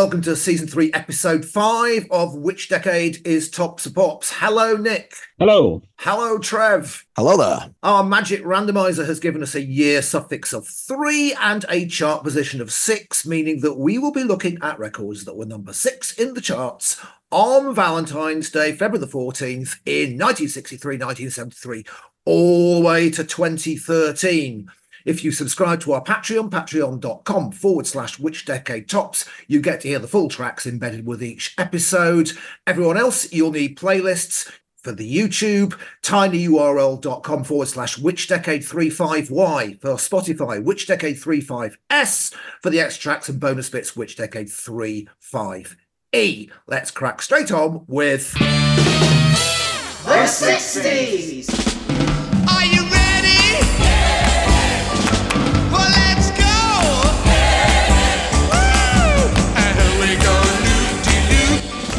welcome to season three, episode five of Which Decade is Tops for Pops. Hello, Nick. Hello. Hello, Trev. Hello there. Our magic randomizer has given us a year suffix of three and a chart position of six, meaning that we will be looking at records that were number six in the charts on Valentine's Day, February the 14th, in 1963, 1973, all the way to 2013. If you subscribe to our Patreon, patreon.com forward slash which decade tops, you get to hear the full tracks embedded with each episode. Everyone else, you'll need playlists for the YouTube, tinyurl.com forward slash which decade 35Y for Spotify, which decade 35S for the extra tracks and bonus bits, which decade 35E. Let's crack straight on with The 60s.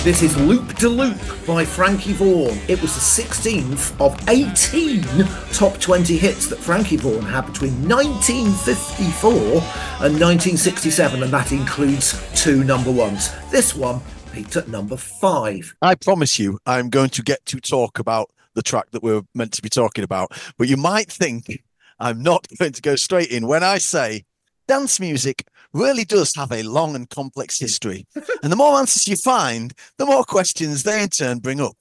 This is Loop de Loop by Frankie Vaughan. It was the 16th of 18 top 20 hits that Frankie Vaughan had between 1954 and 1967, and that includes two number ones. This one peaked at number five. I promise you, I'm going to get to talk about the track that we're meant to be talking about, but you might think I'm not going to go straight in when I say dance music really does have a long and complex history. and the more answers you find, the more questions they in turn bring up.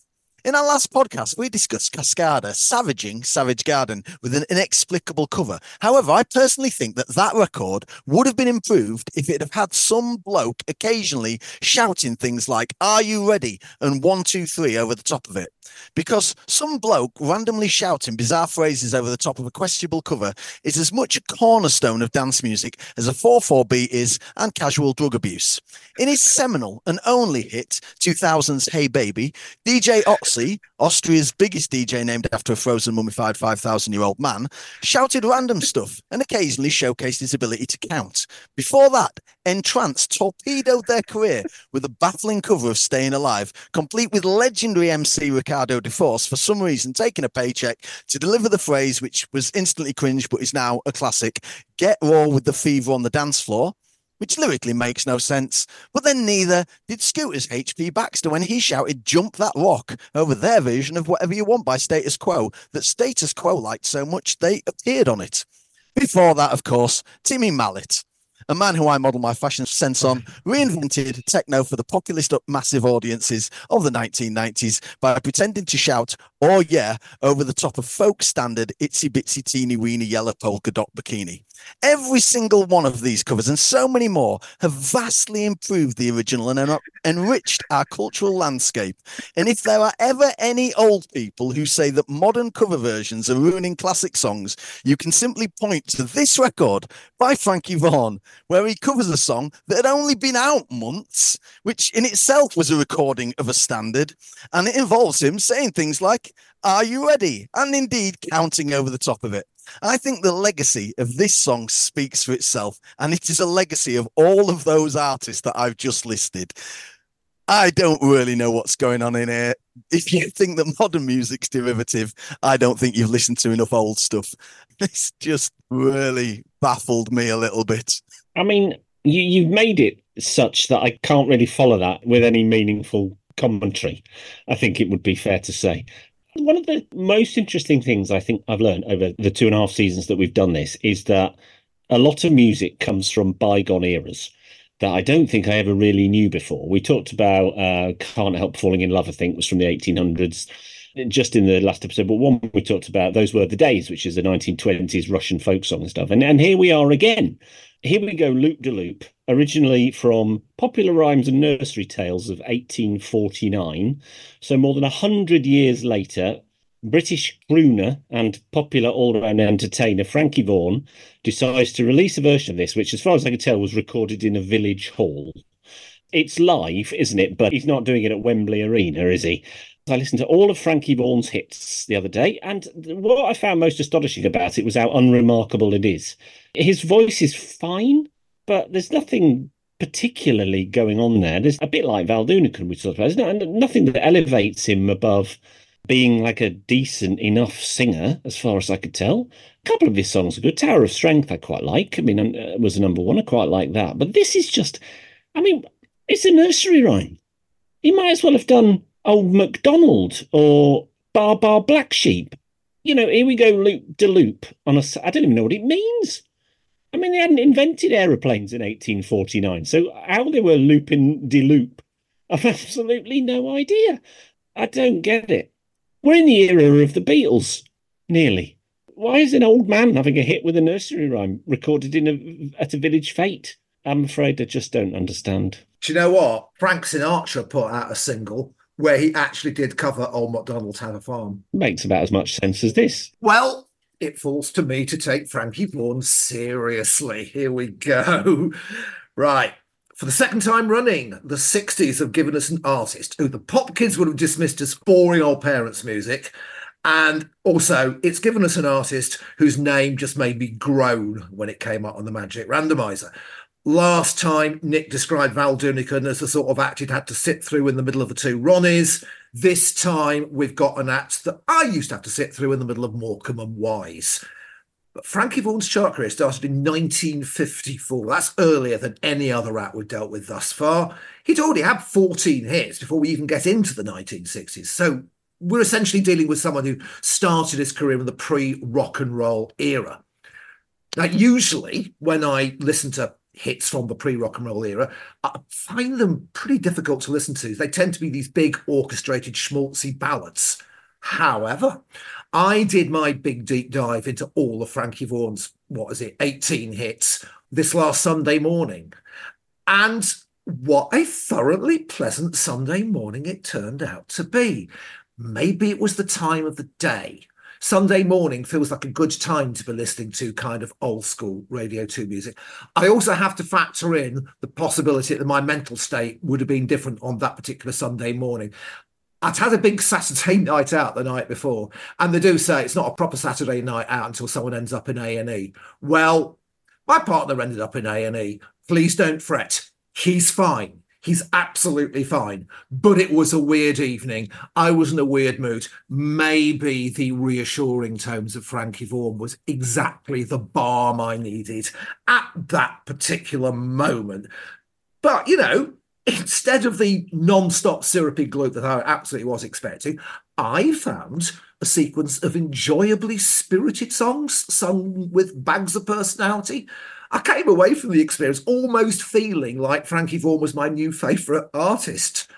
In our last podcast, we discussed Cascada savaging Savage Garden with an inexplicable cover. However, I personally think that that record would have been improved if it had had some bloke occasionally shouting things like, Are you ready? and one, two, three over the top of it. Because some bloke randomly shouting bizarre phrases over the top of a questionable cover is as much a cornerstone of dance music as a 4 4 beat is and casual drug abuse. In his seminal and only hit, 2000's Hey Baby, DJ Otzi, Austria's biggest DJ named after a frozen mummified 5,000 year old man, shouted random stuff and occasionally showcased his ability to count. Before that, N-Trance torpedoed their career with a baffling cover of Staying Alive, complete with legendary MC Ricardo da Force for some reason taking a paycheck to deliver the phrase, which was instantly cringe but is now a classic get raw with the fever on the dance floor which lyrically makes no sense. But then neither did Scooter's HP Baxxter when he shouted Jump That Rock over their version of Whatever You Want by Status Quo that Status Quo liked so much they appeared on it. Before that, of course, Timmy Mallett. A man who I model my fashion sense on reinvented techno for the populist up massive audiences of the 1990s by pretending to shout, oh yeah, over the top of folk standard itsy bitsy teeny weeny yellow polka dot bikini. Every single one of these covers and so many more have vastly improved the original and en- enriched our cultural landscape. And if there are ever any old people who say that modern cover versions are ruining classic songs, you can simply point to this record by Frankie Vaughan, where he covers a song that had only been out months, which in itself was a recording of a standard. And it involves him saying things like, Are you ready? And indeed counting over the top of it. I think the legacy of this song speaks for itself, and it is a legacy of all of those artists that I've just listed. I don't really know what's going on in here. If you think that modern music's derivative, I don't think you've listened to enough old stuff. It's just really baffled me a little bit. I mean, you, you've made it such that I can't really follow that with any meaningful commentary. I think it would be fair to say. One of the most interesting things I think I've learned over the two and a half seasons that we've done this is that a lot of music comes from bygone eras that I don't think I ever really knew before. We talked about uh, Can't Help Falling in Love, I think, was from the 1800s just in the last episode. But one we talked about, Those Were the Days, which is the 1920s Russian folk song and stuff. And, and here we are again. Here we go, Loop de Loop, originally from Popular Rhymes and Nursery Tales of 1849. So more than 100 years later, British crooner and popular all round entertainer Frankie Vaughan decides to release a version of this, which, as far as I can tell, was recorded in a village hall. It's live, isn't it? But he's not doing it at Wembley Arena, is he? I listened to all of Frankie Vaughan's hits the other day, and what I found most astonishing about it was how unremarkable it is. His voice is fine, but there's nothing particularly going on there. There's a bit like Val Doonican, we talked about. There's no, nothing that elevates him above being like a decent enough singer, as far as I could tell. A couple of his songs are good. Tower of Strength, I quite like. I mean, uh, it was a number one. I quite like that. But this is just, I mean, it's a nursery rhyme. He might as well have done Old MacDonald or Bar Bar Black Sheep. You know, here we go, loop de loop on a. I don't even know what it means. I mean, they hadn't invented aeroplanes in 1849, so how they were looping de loop, I've absolutely no idea. I don't get it. We're in the era of the Beatles, nearly. Why is an old man having a hit with a nursery rhyme recorded in a, at a village fete? I'm afraid I just don't understand. Do you know what? Frank Sinatra put out a single where he actually did cover Old MacDonald's Have a Farm. Makes about as much sense as this. Well, it falls to me to take Frankie Vaughan seriously. Here we go. Right. For the second time running, the 60s have given us an artist who the pop kids would have dismissed as boring old parents' music. And also, it's given us an artist whose name just made me groan when it came up on the Magic Randomizer. Last time, Nick described Val Doonican as the sort of act he'd had to sit through in the middle of the two Ronnies. This time, we've got an act that I used to have to sit through in the middle of Morecambe and Wise. But Frankie Vaughan's chart career started in 1954. That's earlier than any other act we've dealt with thus far. He'd already had 14 hits before we even get into the 1960s. So we're essentially dealing with someone who started his career in the pre rock and roll era. Now, usually when I listen to hits from the pre rock and roll era, I find them pretty difficult to listen to. They tend to be these big orchestrated schmaltzy ballads. However, I did my big deep dive into all of Frankie Vaughan's, what is it, 18 hits this last Sunday morning. And what a thoroughly pleasant Sunday morning it turned out to be. Maybe it was the time of the day. Sunday morning feels like a good time to be listening to kind of old school Radio 2 music. I also have to factor in the possibility that my mental state would have been different on that particular Sunday morning. I'd had a big Saturday night out the night before, and they do say it's not a proper Saturday night out until someone ends up in A and E. Well, my partner ended up in A and E. Please don't fret. He's fine. He's absolutely fine. But it was a weird evening. I was in a weird mood. Maybe the reassuring tones of Frankie Vaughan was exactly the balm I needed at that particular moment. But, you know, instead of the non-stop syrupy gloat that I absolutely was expecting, I found a sequence of enjoyably spirited songs sung with bags of personality. I came away from the experience almost feeling like Frankie Vaughan was my new favourite artist.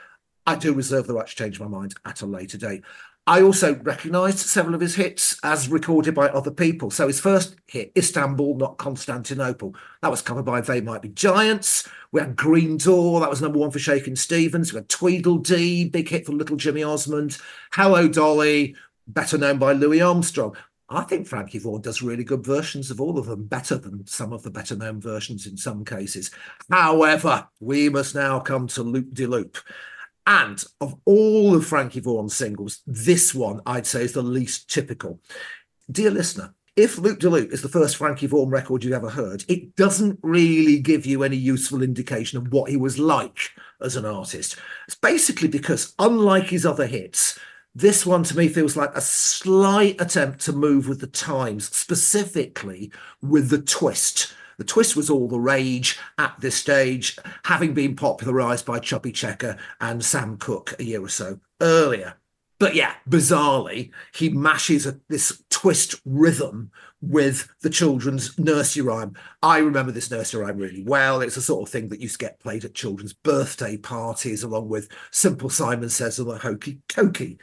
I do reserve the right to change my mind at a later date. I also recognised several of his hits as recorded by other people. So his first hit, Istanbul, not Constantinople, that was covered by They Might Be Giants. We had Green Door, that was number one for Shakin' Stevens. We had Tweedledee, big hit for Little Jimmy Osmond. Hello Dolly, better known by Louis Armstrong. I think Frankie Vaughan does really good versions of all of them, better than some of the better known versions in some cases. However, we must now come to Loop de Loop. And of all of Frankie Vaughan's singles, this one I'd say is the least typical. Dear listener, if Loop de Loop is the first Frankie Vaughan record you've ever heard, it doesn't really give you any useful indication of what he was like as an artist. It's basically because, unlike his other hits, this one to me feels like a slight attempt to move with the times, specifically with the twist. The twist was all the rage at this stage, having been popularized by Chubby Checker and Sam Cooke a year or so earlier. But yeah, bizarrely, he mashes a, this twist rhythm with the children's nursery rhyme. I remember this nursery rhyme really well. It's the sort of thing that used to get played at children's birthday parties, along with Simple Simon Says and the Hokey Cokey.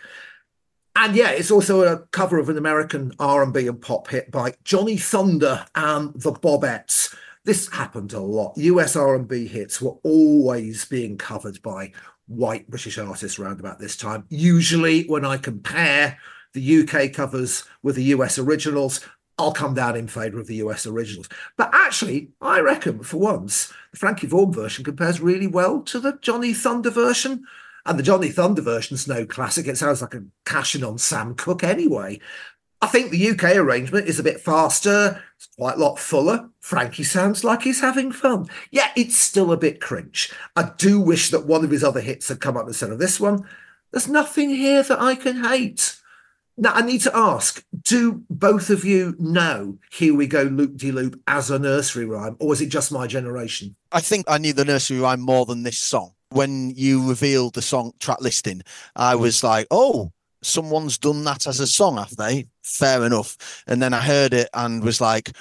And yeah, it's also a cover of an American R&B and pop hit by Johnny Thunder and the Bobettes. This happened a lot. US R&B hits were always being covered by white British artists around about this time. Usually, when I compare the UK covers with the US originals, I'll come down in favour of the US originals. But actually, I reckon for once, the Frankie Vaughan version compares really well to the Johnny Thunder version. And the Johnny Thunder version's no classic. It sounds like a cashing on Sam Cooke anyway. I think the UK arrangement is a bit faster, it's quite a lot fuller. Frankie sounds like he's having fun. Yeah, it's still a bit cringe. I do wish that one of his other hits had come up instead of this one. There's nothing here that I can hate. Now, I need to ask do both of you know Here We Go Loop De Loop as a nursery rhyme, or is it just my generation? I think I knew the nursery rhyme more than this song. When you revealed the song track listing, I was like, oh, someone's done that as a song, have they? Fair enough. And then I heard it and was like,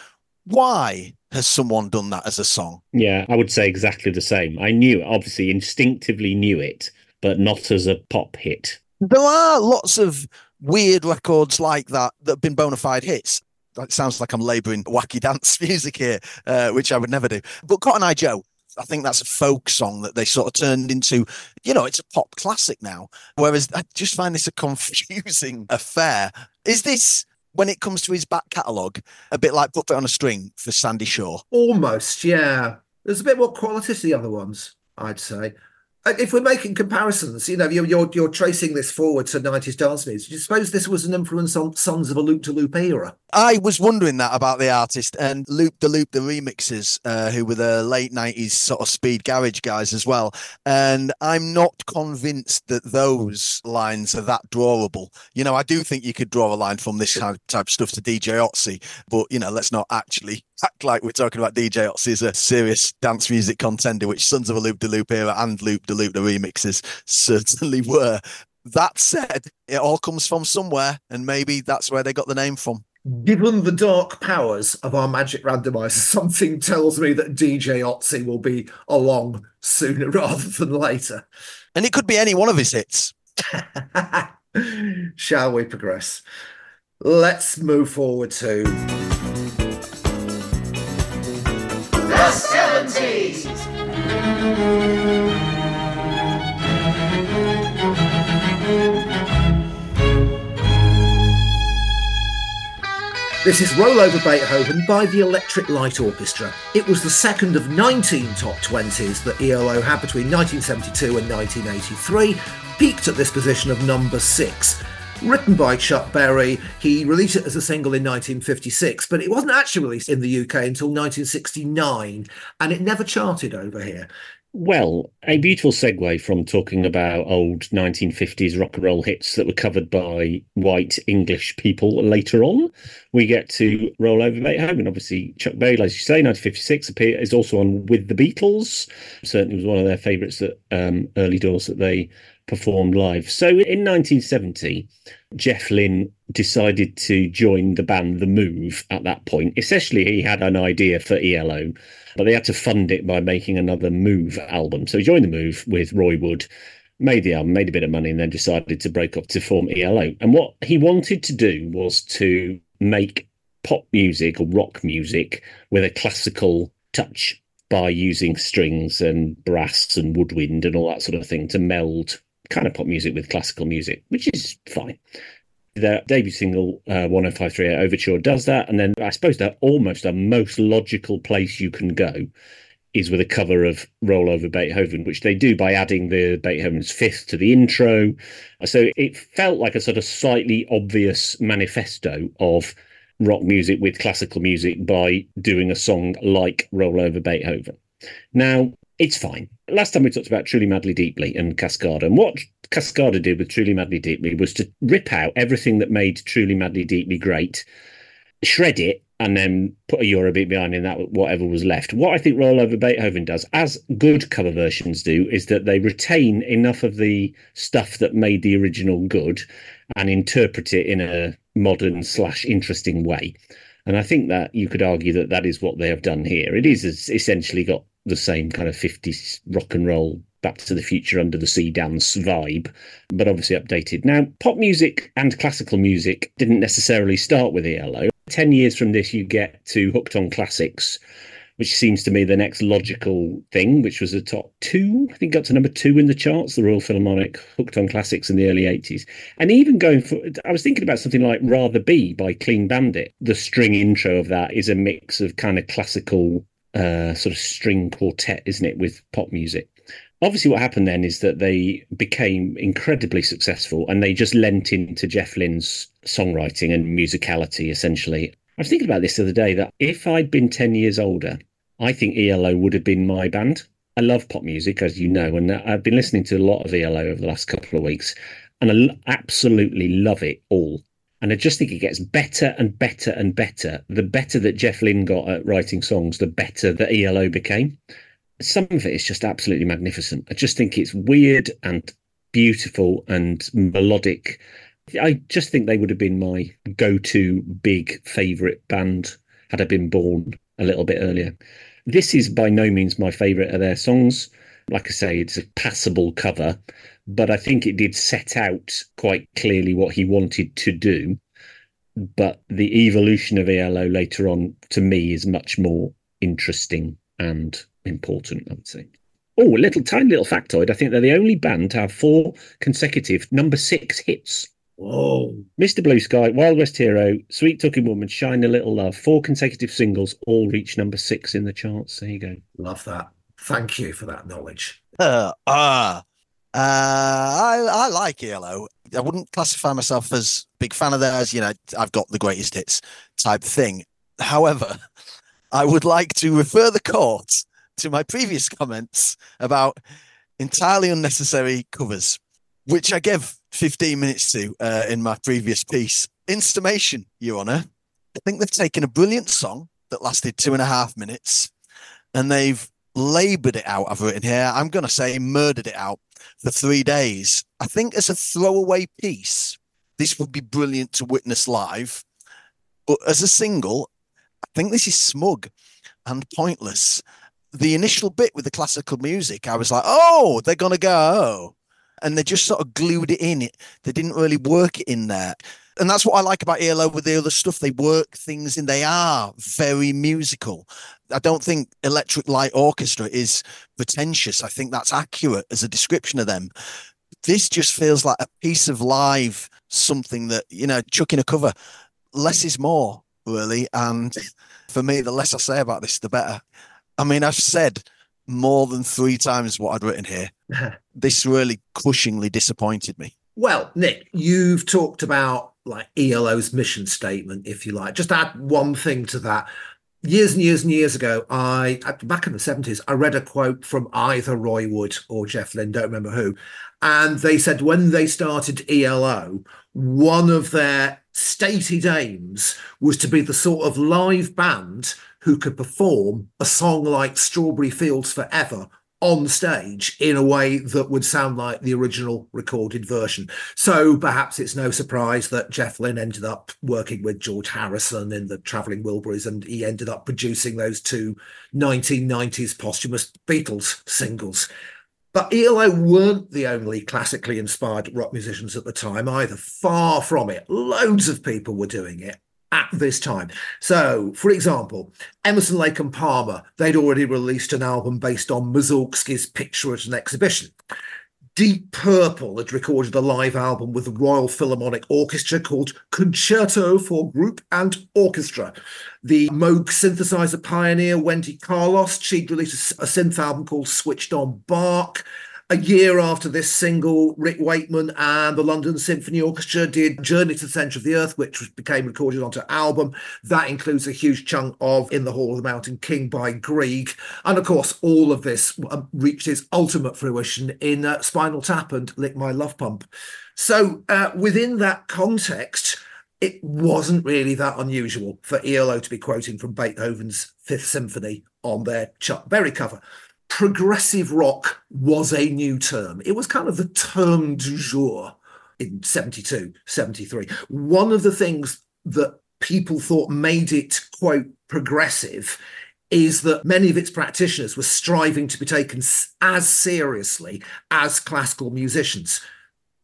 why has someone done that as a song? Yeah, I would say exactly the same. I knew, obviously, instinctively knew it, but not as a pop hit. There are lots of weird records like that that have been bona fide hits. That sounds like I'm labouring wacky dance music here, uh, which I would never do. But Cotton Eye Joe, I think that's a folk song that they sort of turned into, you know, it's a pop classic now. Whereas I just find this a confusing affair. Is this, when it comes to his back catalogue, a bit like Puppet on a String for Sandie Shaw? Almost, yeah. There's a bit more quality to the other ones, I'd say. Uh, If we're making comparisons, you know, you're you're, you're tracing this forward to 90s dance music. Do you suppose this was an influence on Sonz of a Loop Da Loop Era? I was wondering that about the artist and Loop the Loop, the remixes, uh, who were the late 90s sort of speed garage guys as well. And I'm not convinced that those lines are that drawable. You know, I do think you could draw a line from this type, type of stuff to DJ Otzi, but, you know, let's not actually act like we're talking about DJ Otzi as a uh, serious dance music contender, which Sonz of a Loop Da Loop Era and Loop de Loop, the remixes certainly were. That said, it all comes from somewhere, and maybe that's where they got the name from. Given the dark powers of our magic randomizer, something tells me that DJ Otzi will be along sooner rather than later. And it could be any one of his hits. Shall we progress? Let's move forward to This is Rollover Beethoven by the Electric Light Orchestra. It was the second of 19 top 20s that ELO had between 1972 and 1983, peaked at this position of number six. Written by Chuck Berry, he released it as a single in 1956, but it wasn't actually released in the UK until 1969, and it never charted over here. Well, a beautiful segue from talking about old 1950s rock and roll hits that were covered by white English people later on. We get to Roll Over Beethoven. Obviously, Chuck Berry, as you say, 1956 appear, is also on With the Beatles. Certainly was one of their favourites that um, early doors that they performed live. So in 1970, Jeff Lynne decided to join the band The Move at that point. Essentially, he had an idea for ELO, but they had to fund it by making another Move album. So he joined The Move with Roy Wood, made the album, made a bit of money, and then decided to break up to form ELO. And what he wanted to do was to make pop music or rock music with a classical touch by using strings and brass and woodwind and all that sort of thing to meld kind of pop music with classical music, which is fine. Their debut single, uh, 1053 Overture, does that. And then I suppose that almost the most logical place you can go is with a cover of Roll Over Beethoven, which they do by adding the Beethoven's fifth to the intro. So it felt like a sort of slightly obvious manifesto of rock music with classical music by doing a song like Roll Over Beethoven. Now, it's fine. Last time we talked about Truly Madly Deeply and Cascada, and what Cascada did with Truly Madly Deeply was to rip out everything that made Truly Madly Deeply great, shred it, and then put a Eurobeat behind in that whatever was left. What I think Roll Over Beethoven does, as good cover versions do, is that they retain enough of the stuff that made the original good and interpret it in a modern slash interesting way. And I think that you could argue that that is what they have done here. It is essentially got the same kind of 50s rock and roll back to the future under the sea dance vibe, but obviously updated. Now, pop music and classical music didn't necessarily start with ELO. 10 years from this, you get to Hooked on Classics, which seems to me the next logical thing, which was a top two. I think got to number two in the charts, the Royal Philharmonic Hooked on Classics in the early 80s. And even going for, I was thinking about something like Rather Be by Clean Bandit. The string intro of that is a mix of kind of classical uh, sort of string quartet, isn't it, with pop music. Obviously, what happened then is that they became incredibly successful and they just lent into Jeff Lynne's songwriting and musicality, essentially. I was thinking about this the other day that if I'd been 10 years older, I think ELO would have been my band. I love pop music, as you know, and I've been listening to a lot of ELO over the last couple of weeks, and I absolutely love it all. And I just think it gets better and better and better. The better that Jeff Lynne got at writing songs, the better that ELO became. Some of it is just absolutely magnificent. I just think it's weird and beautiful and melodic. I just think they would have been my go to big favourite band had I been born a little bit earlier. This is by no means my favourite of their songs. Like I say, it's a passable cover, but I think it did set out quite clearly what he wanted to do. But the evolution of ELO later on, to me, is much more interesting and important, I would say. Oh, a little tiny little factoid. I think they're the only band to have four consecutive number six hits. Oh, Mr. Blue Sky, Wild West Hero, Sweet Talking Woman, Shine a Little Love, four consecutive singles, all reach number six in the charts. There you go. love that. Thank you for that knowledge. Uh, ah, uh, I I like ELO. I wouldn't classify myself as big fan of theirs. You know, I've got the greatest hits type thing. However, I would like to refer the court to my previous comments about entirely unnecessary covers, which I gave 15 minutes to uh, in my previous piece. Instamation, Your Honour. I think they've taken a brilliant song that lasted two and a half minutes and they've labored it out. I've written here. I'm going to say murdered it out for three days. I think as a throwaway piece, this would be brilliant to witness live. But as a single, I think this is smug and pointless. The initial bit with the classical music, I was like, oh, they're going to go. And they just sort of glued it in. They didn't really work it in there. And that's what I like about ELO with the other stuff. They work things in. They are very musical. I don't think Electric Light Orchestra is pretentious. I think that's accurate as a description of them. This just feels like a piece of live something that, you know, chucking a cover. Less is more, really. And for me, the less I say about this, the better. I mean, I've said more than three times what I'd written here. this really crushingly disappointed me. Well, Nick, you've talked about like ELO's mission statement, if you like. Just add one thing to that. Years and years and years ago, I back in the 70s, I read a quote from either Roy Wood or Jeff Lynne, don't remember who. And they said when they started ELO, one of their stated aims was to be the sort of live band who could perform a song like Strawberry Fields Forever on stage in a way that would sound like the original recorded version. So perhaps it's no surprise that Jeff Lynne ended up working with George Harrison in the Travelling Wilburys and he ended up producing those two 1990s posthumous Beatles singles. But ELO weren't the only classically inspired rock musicians at the time either. Far from it. Loads of people were doing it at this time. So, for example, Emerson, Lake and Palmer, they'd already released an album based on Mussorgsky's Picture at an Exhibition. Deep Purple had recorded a live album with the Royal Philharmonic Orchestra called Concerto for Group and Orchestra. The Moog synthesizer pioneer Wendy Carlos, she'd released a synth album called Switched on Bach. A year after this single, Rick Wakeman and the London Symphony Orchestra did Journey to the Centre of the Earth, which became recorded onto album. That includes a huge chunk of In the Hall of the Mountain King by Grieg. And of course, all of this um, reached its ultimate fruition in uh, Spinal Tap and Lick My Love Pump. So uh, within that context, it wasn't really that unusual for ELO to be quoting from Beethoven's Fifth Symphony on their Chuck Berry cover progressive rock was a new term. It was kind of the term du jour in 72, 73. One of the things that people thought made it, quote, progressive is that many of its practitioners were striving to be taken as seriously as classical musicians.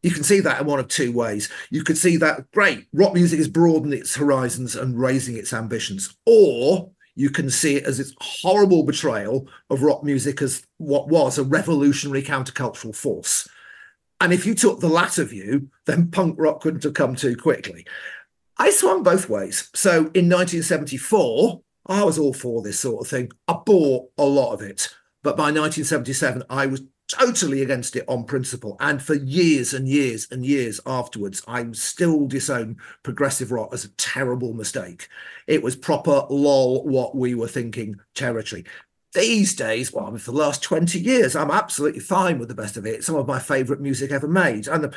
You can see that in one of two ways. You could see that, great, rock music is broadening its horizons and raising its ambitions. Or you can see it as its horrible betrayal of rock music as what was a revolutionary countercultural force. And if you took the latter view, then punk rock couldn't have come too quickly. I swung both ways. So in 1974, I was all for this sort of thing. I bought a lot of it. But by 1977, I was totally against it on principle. And for years and years and years afterwards, I still disown progressive rock as a terrible mistake. It was proper lol what we were thinking territory. These days, well, I mean, for the last 20 years, I'm absolutely fine with the best of it. Some of my favorite music ever made. And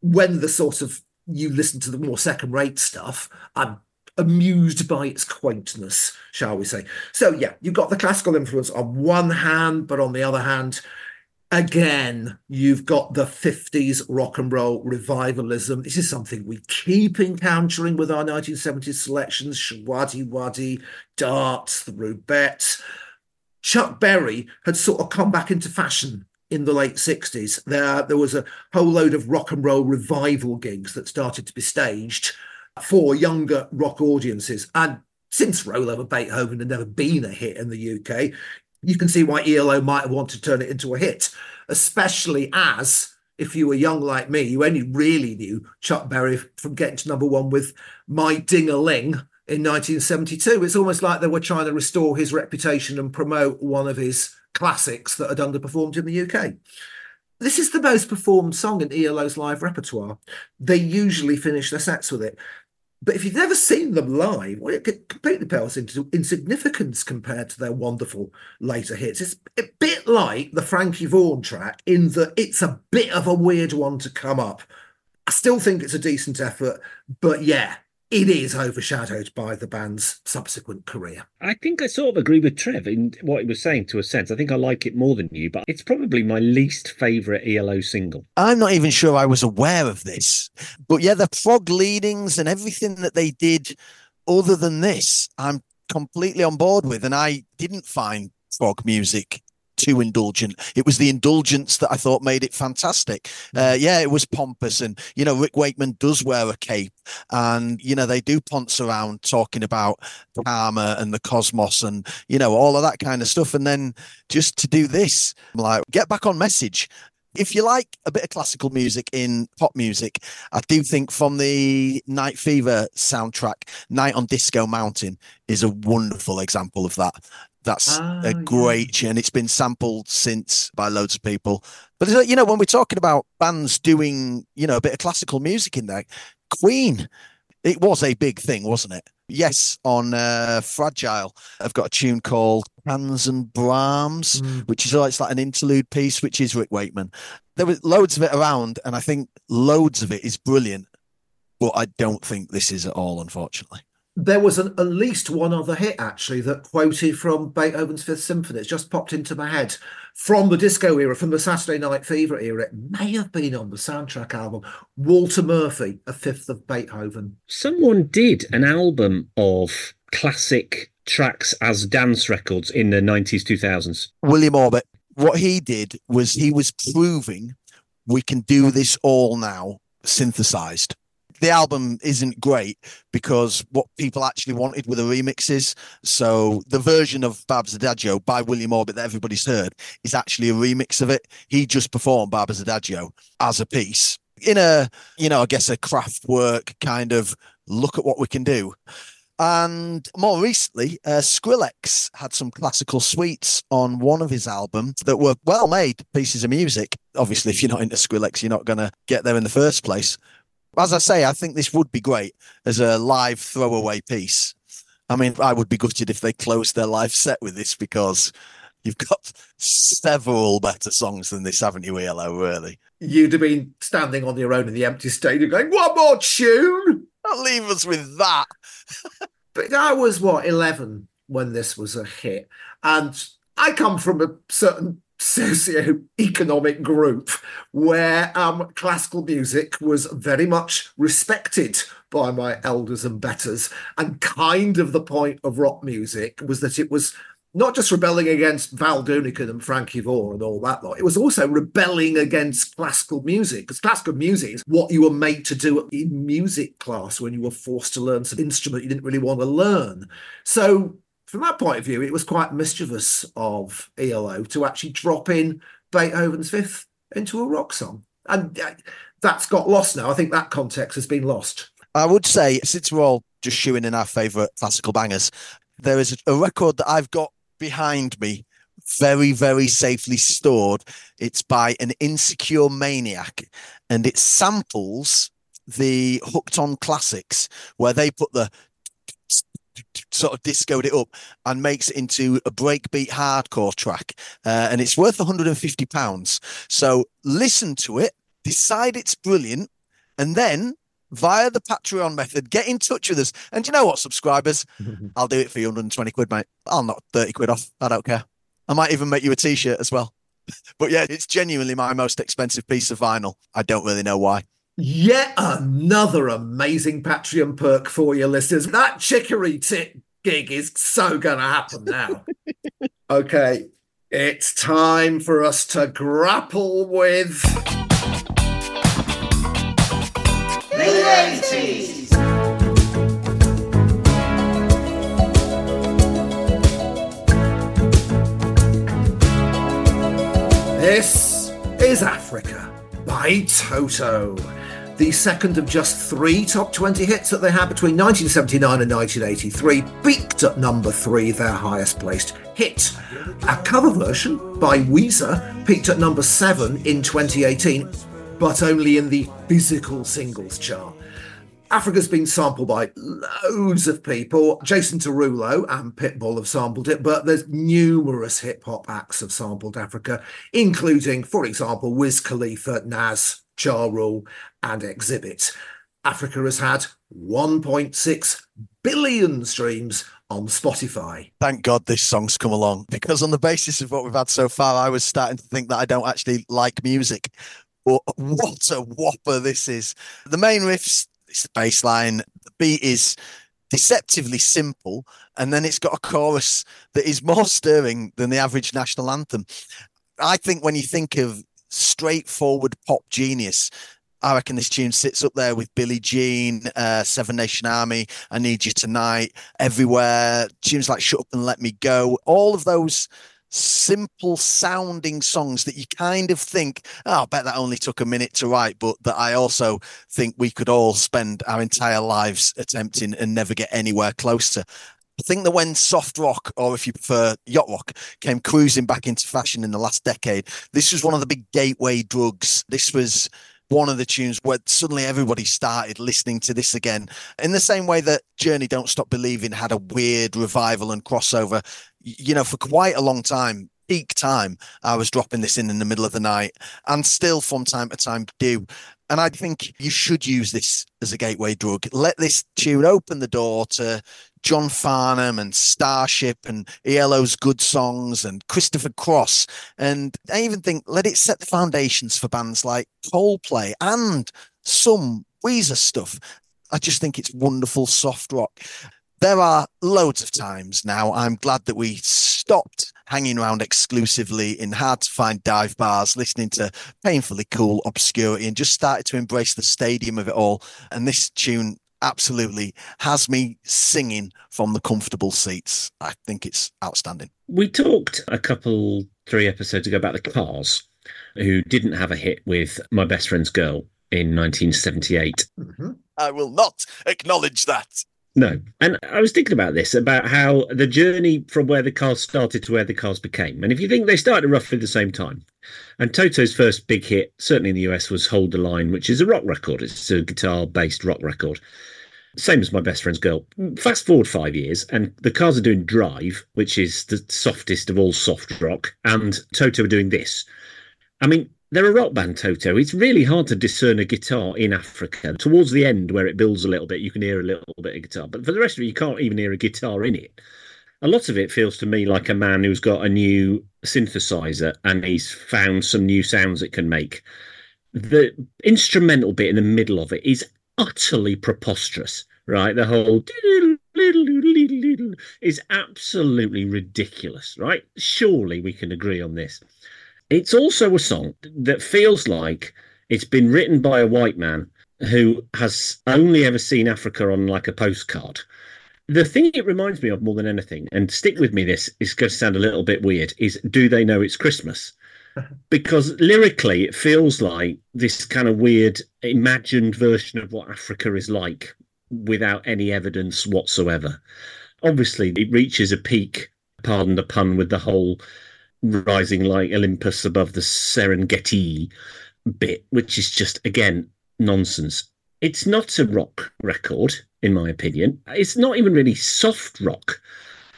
when the sort of you listen to the more second rate stuff, I'm amused by its quaintness, shall we say. So, yeah, you've got the classical influence on one hand, but on the other hand, again, you've got the 50s rock and roll revivalism. This is something we keep encountering with our 1970s selections Showaddywaddy, Darts, the Rubettes. Chuck Berry had sort of come back into fashion in the late 60s. There, there was a whole load of rock and roll revival gigs that started to be staged for younger rock audiences. And since Roll Over Beethoven had never been a hit in the UK, you can see why ELO might wanted to turn it into a hit, especially as if you were young like me, you only really knew Chuck Berry from getting to number one with My Ding a Ling in 1972. It's almost like they were trying to restore his reputation and promote one of his classics that had underperformed in the UK. This is the most performed song in ELO's live repertoire. They usually finish their sets with it. But if you've never seen them live, well, it completely pales into insignificance compared to their wonderful later hits. It's a bit like the Frankie Vaughan track in that it's a bit of a weird one to come up. I still think it's a decent effort, but yeah, it is overshadowed by the band's subsequent career. I think I sort of agree with Trev in what he was saying to a sense. I think I like it more than you, but it's probably my least favourite ELO single. I'm not even sure I was aware of this. But yeah, the prog leadings and everything that they did other than this, I'm completely on board with. And I didn't find prog music too indulgent. It was the indulgence that I thought made it fantastic. Uh, yeah, it was pompous, and you know Rick Wakeman does wear a cape, and you know they do ponce around talking about karma and the cosmos, and you know all of that kind of stuff. And then just to do this, like get back on message. If you like a bit of classical music in pop music, I do think from the Night Fever soundtrack, Night on Disco Mountain is a wonderful example of that. That's Ah, a yeah. great, and it's been sampled since by loads of people. But you know, when we're talking about bands doing, you know, a bit of classical music in there, Queen, it was a big thing, wasn't it? Yes, on uh, Fragile, I've got a tune called Cans and Brahms, Mm. which is like it's like an interlude piece, which is Rick Wakeman. There was loads of it around, and I think loads of it is brilliant. But I don't think this is at all, unfortunately. There was an, at least one other hit actually that quoted from Beethoven's Fifth Symphony. It's just popped into my head from the disco era, from the Saturday Night Fever era. It may have been on the soundtrack album. Walter Murphy, A Fifth of Beethoven. Someone did an album of classic tracks as dance records in the 90s, 2000s. William Orbit, what he did was he was proving we can do this all now synthesized. The album isn't great because what people actually wanted were the remixes. So the version of Barber's Adagio by William Orbit that everybody's heard is actually a remix of it. He just performed Barber's Adagio as a piece in a, you know, I guess a Kraftwerk kind of look at what we can do. And more recently, uh, Skrillex had some classical suites on one of his albums that were well made pieces of music. Obviously, if you're not into Skrillex, you're not going to get there in the first place. As I say, I think this would be great as a live throwaway piece. I mean, I would be gutted if they closed their live set with this because you've got several better songs than this, haven't you, ELO, really? You'd have been standing on your own in the empty stadium going, One more tune! Don't leave us with that. But I was what 11 when this was a hit, and I come from a certain socio-economic group where um, classical music was very much respected by my elders and betters, and kind of the point of rock music was that it was not just rebelling against Val Doonican and Frankie Vaughan and all that lot. It was also rebelling against classical music because classical music is what you were made to do in music class when you were forced to learn some instrument you didn't really want to learn. So, from that point of view, it was quite mischievous of ELO to actually drop in Beethoven's Fifth into a rock song. And uh, that's got lost now. I think that context has been lost. I would say, since we're all just shooing in our favourite classical bangers, there is a record that I've got behind me, very, very safely stored. It's by an insecure maniac, and it samples the Hooked on Classics, where they put the sort of discoed it up and makes it into a breakbeat hardcore track. Uh, and it's worth 150 pounds. So listen to it, decide it's brilliant, and then via the Patreon method. Get in touch with us. And you know what, subscribers? I'll do it for you 120 quid, mate. I'll knock 30 quid off. I don't care. I might even make you a t shirt as well. But yeah, it's genuinely my most expensive piece of vinyl. I don't really know why. Yet another amazing Patreon perk for your listeners. That Chicory Tip gig is so going to happen now. okay, it's time for us to grapple with. The 80s. This is Africa by Toto. The second of just three top 20 hits that they had between 1979 and 1983, peaked at number three, their highest placed hit. A cover version by Weezer peaked at number seven in 2018, but only in the physical singles chart. Africa's been sampled by loads of people. Jason Derulo and Pitbull have sampled it, but there's numerous hip hop acts have sampled Africa, including, for example, Wiz Khalifa, Nas, Ja Rule, and Xzibit. Africa has had 1.6 billion streams on Spotify. Thank God this song's come along because, on the basis of what we've had so far, I was starting to think that I don't actually like music. But what a whopper this is! The main riffs, it's the bass line, the beat is deceptively simple, and then it's got a chorus that is more stirring than the average national anthem. I think when you think of straightforward pop genius, I reckon this tune sits up there with Billie Jean, uh, Seven Nation Army, I Need You Tonight, Everywhere, tunes like Shut Up and Let Me Go, all of those simple sounding songs that you kind of think, oh, I bet that only took a minute to write, but that I also think we could all spend our entire lives attempting and never get anywhere close to. I think that when soft rock, or if you prefer yacht rock, came cruising back into fashion in the last decade, this was one of the big gateway drugs. This was one of the tunes where suddenly everybody started listening to this again. In the same way that Journey Don't Stop Believing had a weird revival and crossover, you know, for quite a long time, peak time, I was dropping this in in the middle of the night and still from time to time do. And I think you should use this as a gateway drug. Let this tune open the door to John Farnham and Starship and ELO's good songs and Christopher Cross. And I even think let it set the foundations for bands like Coldplay and some Weezer stuff. I just think it's wonderful soft rock. There are loads of times now. I'm glad that we stopped hanging around exclusively in hard to find dive bars, listening to painfully cool obscurity, and just started to embrace the stadium of it all. And this tune absolutely has me singing from the comfortable seats. I think it's outstanding. We talked a couple, three episodes ago about the Cars, who didn't have a hit with My Best Friend's Girl in 1978. Mhm. I will not acknowledge that. No. And I was thinking about this, about how the journey from where the cars started to where the cars became. And if you think they started roughly the same time, and Toto's first big hit, certainly in the US, was Hold the Line, which is a rock record. It's a guitar based rock record. Same as my best friend's girl. Fast forward five years, and the cars are doing Drive, which is the softest of all soft rock, and Toto are doing this. I mean, they're a rock band, Toto. It's really hard to discern a guitar in Africa. Towards the end, where it builds a little bit, you can hear a little bit of guitar, but for the rest of it, you can't even hear a guitar in it. A lot of it feels to me like a man who's got a new synthesizer and he's found some new sounds it can make. The instrumental bit in the middle of it is utterly preposterous, right? The whole is absolutely ridiculous, right? Surely we can agree on this. It's also a song that feels like it's been written by a white man who has only ever seen Africa on like a postcard. The thing it reminds me of more than anything, and stick with me, this is going to sound a little bit weird, is Do They Know It's Christmas? Because lyrically, it feels like this kind of weird imagined version of what Africa is like without any evidence whatsoever. Obviously, it reaches a peak, pardon the pun, with the whole rising like Olympus above the Serengeti bit, which is just, again, nonsense. It's not a rock record, in my opinion. It's not even really soft rock.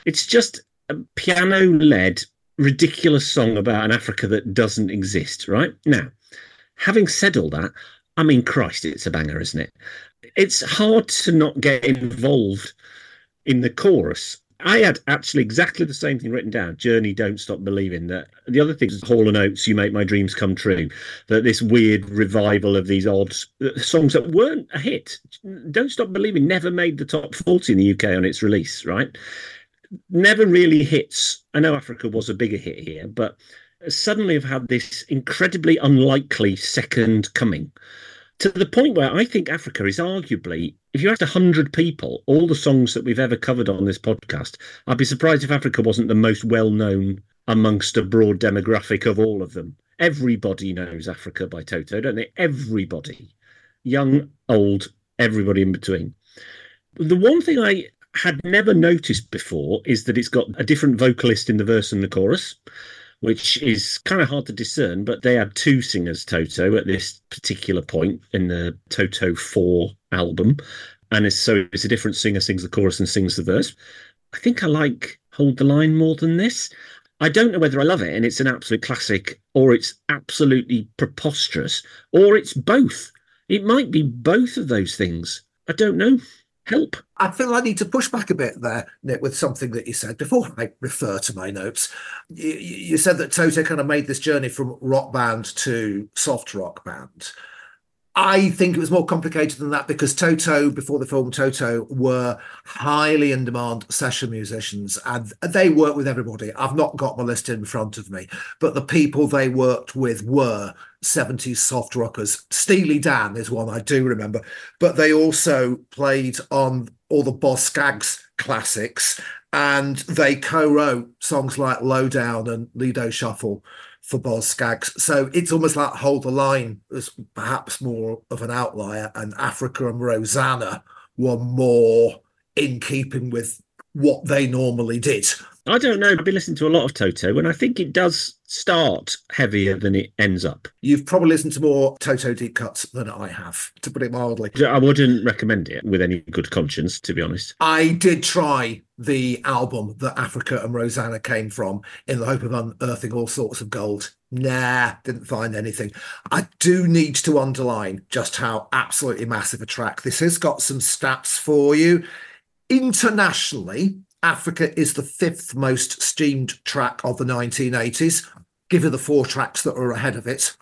It's just a piano led, ridiculous song about an Africa that doesn't exist, right? Now, having said all that, I mean, Christ, it's a banger, isn't it? it's hard to not get involved in the chorus. I had actually exactly the same thing written down. Journey, don't stop believing. That the other thing is Hall and Oates, you make my dreams come true. That this weird revival of these odd uh, songs that weren't a hit. Don't stop believing never made the top forty in the UK on its release. Right, never really hits. I know Africa was a bigger hit here, but suddenly have had this incredibly unlikely second coming to the point where I think Africa is arguably, if you asked 100 people, all the songs that we've ever covered on this podcast, I'd be surprised if Africa wasn't the most well known amongst a broad demographic of all of them. Everybody knows Africa by Toto, don't they? Everybody. Young, old, everybody in between. The one thing I had never noticed before is that it's got a different vocalist in the verse and the chorus which is kind of hard to discern. But they had two singers, Toto, at this particular point in the Toto 4 album. And it's, so it's a different singer sings the chorus and sings the verse. I think I like Hold the Line more than this. I don't know whether I love it and it's an absolute classic or it's absolutely preposterous or it's both. It might be both of those things. I don't know help. I feel I need to push back a bit there, Nick, with something that you said before I refer to my notes. You, you said that Toto kind of made this journey from rock band to soft rock band. I think it was more complicated than that because Toto, before the film Toto, were highly in demand session musicians and they worked with everybody. I've not got my list in front of me, but the people they worked with were 70s soft rockers. Steely Dan is one I do remember, but they also played on all the Boz Scaggs classics and they co-wrote songs like Lowdown and Lido Shuffle for Boz Scaggs. So it's almost like Hold the Line was perhaps more of an outlier, and Africa and Rosanna were more in keeping with what they normally did. I don't know. I've been listening to a lot of Toto, and I think it does start heavier than it ends up. You've probably listened to more Toto deep cuts than I have, to put it mildly. I wouldn't recommend it with any good conscience, to be honest. I did try the album that Africa and Rosanna came from in the hope of unearthing all sorts of gold. Nah, didn't find anything. I do need to underline just how absolutely massive a track this has got some stats for you. Internationally, Africa is the fifth most streamed track of the 1980s. Give you the four tracks that are ahead of it.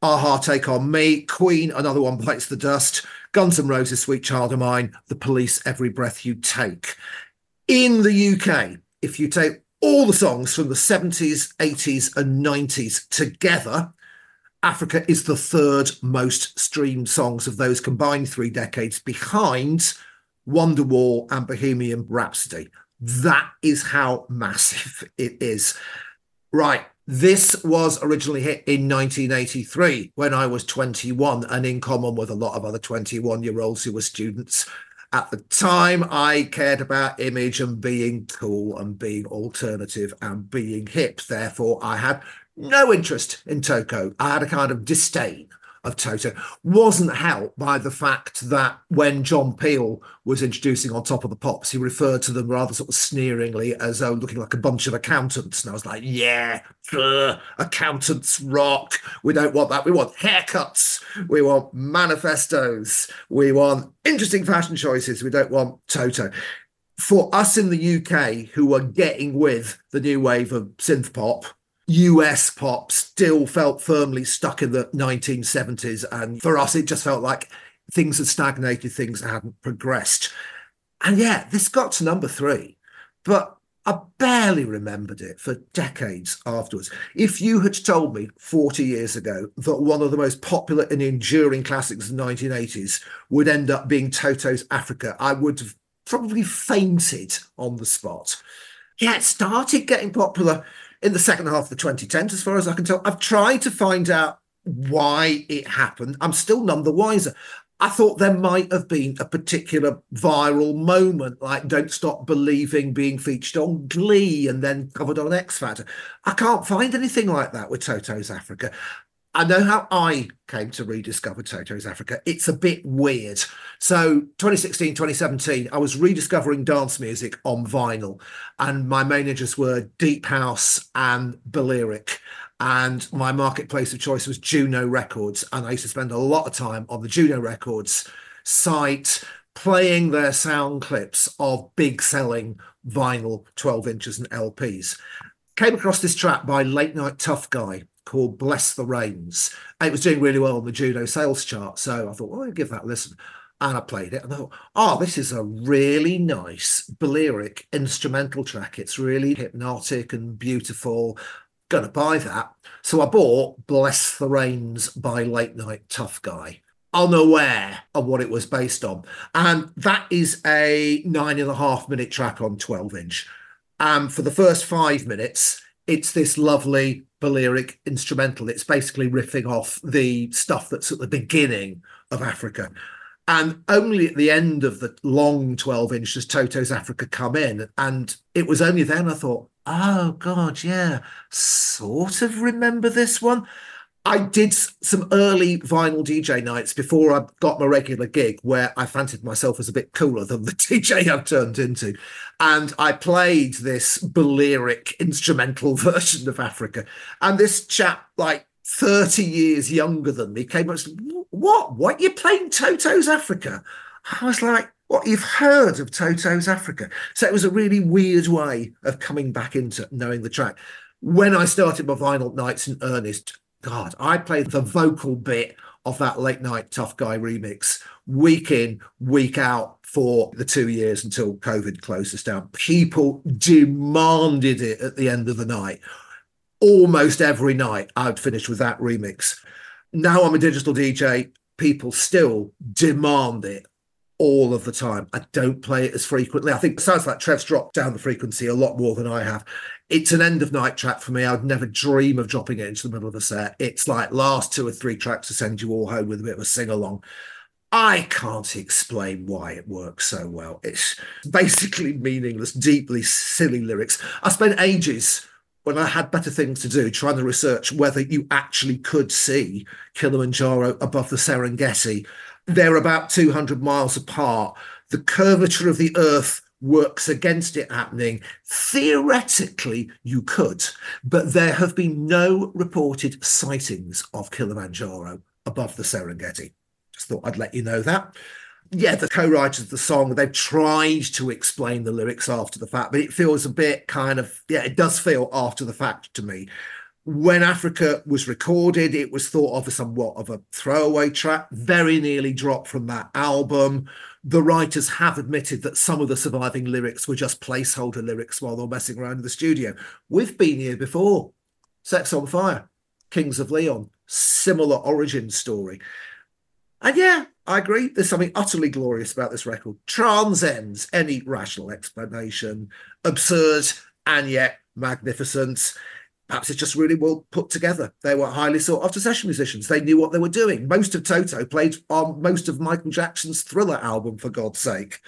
Aha, Take On Me, Queen, Another One Bites the Dust, Guns N' Roses, Sweet Child of Mine, The Police, Every Breath You Take. In the UK, if you take all the songs from the 70s, 80s, and 90s together, Africa is the third most streamed songs of those combined three decades behind Wonderwall and Bohemian Rhapsody. That is how massive it is. Right. This was originally hit in 1983 when I was 21, and in common with a lot of other 21 year olds who were students. At the time, I cared about image and being cool and being alternative and being hip. Therefore, I had no interest in Toto. I had a kind of disdain of Toto wasn't helped by the fact that when John Peel was introducing on top of the pops, he referred to them rather sort of sneeringly as though looking like a bunch of accountants. And I was like, yeah, uh, accountants rock. We don't want that. We want haircuts. We want manifestos. We want interesting fashion choices. We don't want Toto. For us in the UK who are getting with the new wave of synth pop, US pop still felt firmly stuck in the 1970s. And for us, it just felt like things had stagnated, things hadn't progressed. And yeah, this got to number three, but I barely remembered it for decades afterwards. If you had told me 40 years ago that one of the most popular and enduring classics of the 1980s would end up being Toto's Africa, I would have probably fainted on the spot. Yeah, it started getting popular in the second half of the 2010s, as far as I can tell. I've tried to find out why it happened. I'm still none the wiser. I thought there might have been a particular viral moment, like Don't Stop Believing being featured on Glee and then covered on X Factor. I can't find anything like that with Toto's Africa. I know how I came to rediscover Toto's Africa. It's a bit weird. So 2016, 2017, I was rediscovering dance music on vinyl, and my main interests were deep house and Balearic. And my marketplace of choice was Juno Records. And I used to spend a lot of time on the Juno Records site playing their sound clips of big selling vinyl 12 inches and LPs. Came across this track by Late Nite Tuff Guy called Bless the Rains. It was doing really well on the Juno sales chart. So I thought, well, I'll give that a listen. And I played it and I thought, oh, this is a really nice Balearic instrumental track. It's really hypnotic and beautiful. Gonna buy that. So I bought Bless the Rains by Late Nite Tuff Guy unaware of what it was based on. And that is a nine and a half minute track on 12 inch. And for the first five minutes, it's this lovely Balearic instrumental. It's basically riffing off the stuff that's at the beginning of Africa. And only at the end of the long 12 inch does Toto's Africa come in. And it was only then I thought, oh, God, yeah, sort of remember this one. I did some early vinyl DJ nights before I got my regular gig where I fancied myself as a bit cooler than the DJ I've turned into. And I played this Balearic instrumental version of Africa. And this chap, like 30 years younger than me, came up and said, What? What? You're playing Toto's Africa? I was like, What? You've heard of Toto's Africa? So it was a really weird way of coming back into knowing the track. When I started my vinyl nights in earnest, God, I played the vocal bit of that Late Nite Tuff Guy remix week in, week out for the two years until COVID closed us down. People demanded it at the end of the night. Almost every night I'd finish with that remix. Now I'm a digital DJ. People still demand it all of the time. I don't play it as frequently. I think it sounds like Trev's dropped down the frequency a lot more than I have. It's an end of night track for me. I would never dream of dropping it into the middle of a set. It's like last two or three tracks to send you all home with a bit of a sing along. I can't explain why it works so well. It's basically meaningless, deeply silly lyrics. I spent ages when I had better things to do trying to research whether you actually could see Kilimanjaro above the Serengeti they're about 200 miles apart. The curvature of the Earth works against it happening. Theoretically, you could, but there have been no reported sightings of Kilimanjaro above the Serengeti. Just thought I'd let you know that. Yeah, the co writers of the song, they've tried to explain the lyrics after the fact, but it feels a bit kind of, yeah, it does feel after the fact to me when Africa was recorded, it was thought of as somewhat of a throwaway track, very nearly dropped from that album. The writers have admitted that some of the surviving lyrics were just placeholder lyrics while they were messing around in the studio. We've been here before. Sex on Fire, Kings of Leon, similar origin story. And yeah, I agree. There's something utterly glorious about this record. Transcends any rational explanation, absurd and yet magnificent perhaps it's just really well put together. They were highly sought after session musicians. They knew what they were doing. Most of Toto played on most of Michael Jackson's Thriller album, for God's sake.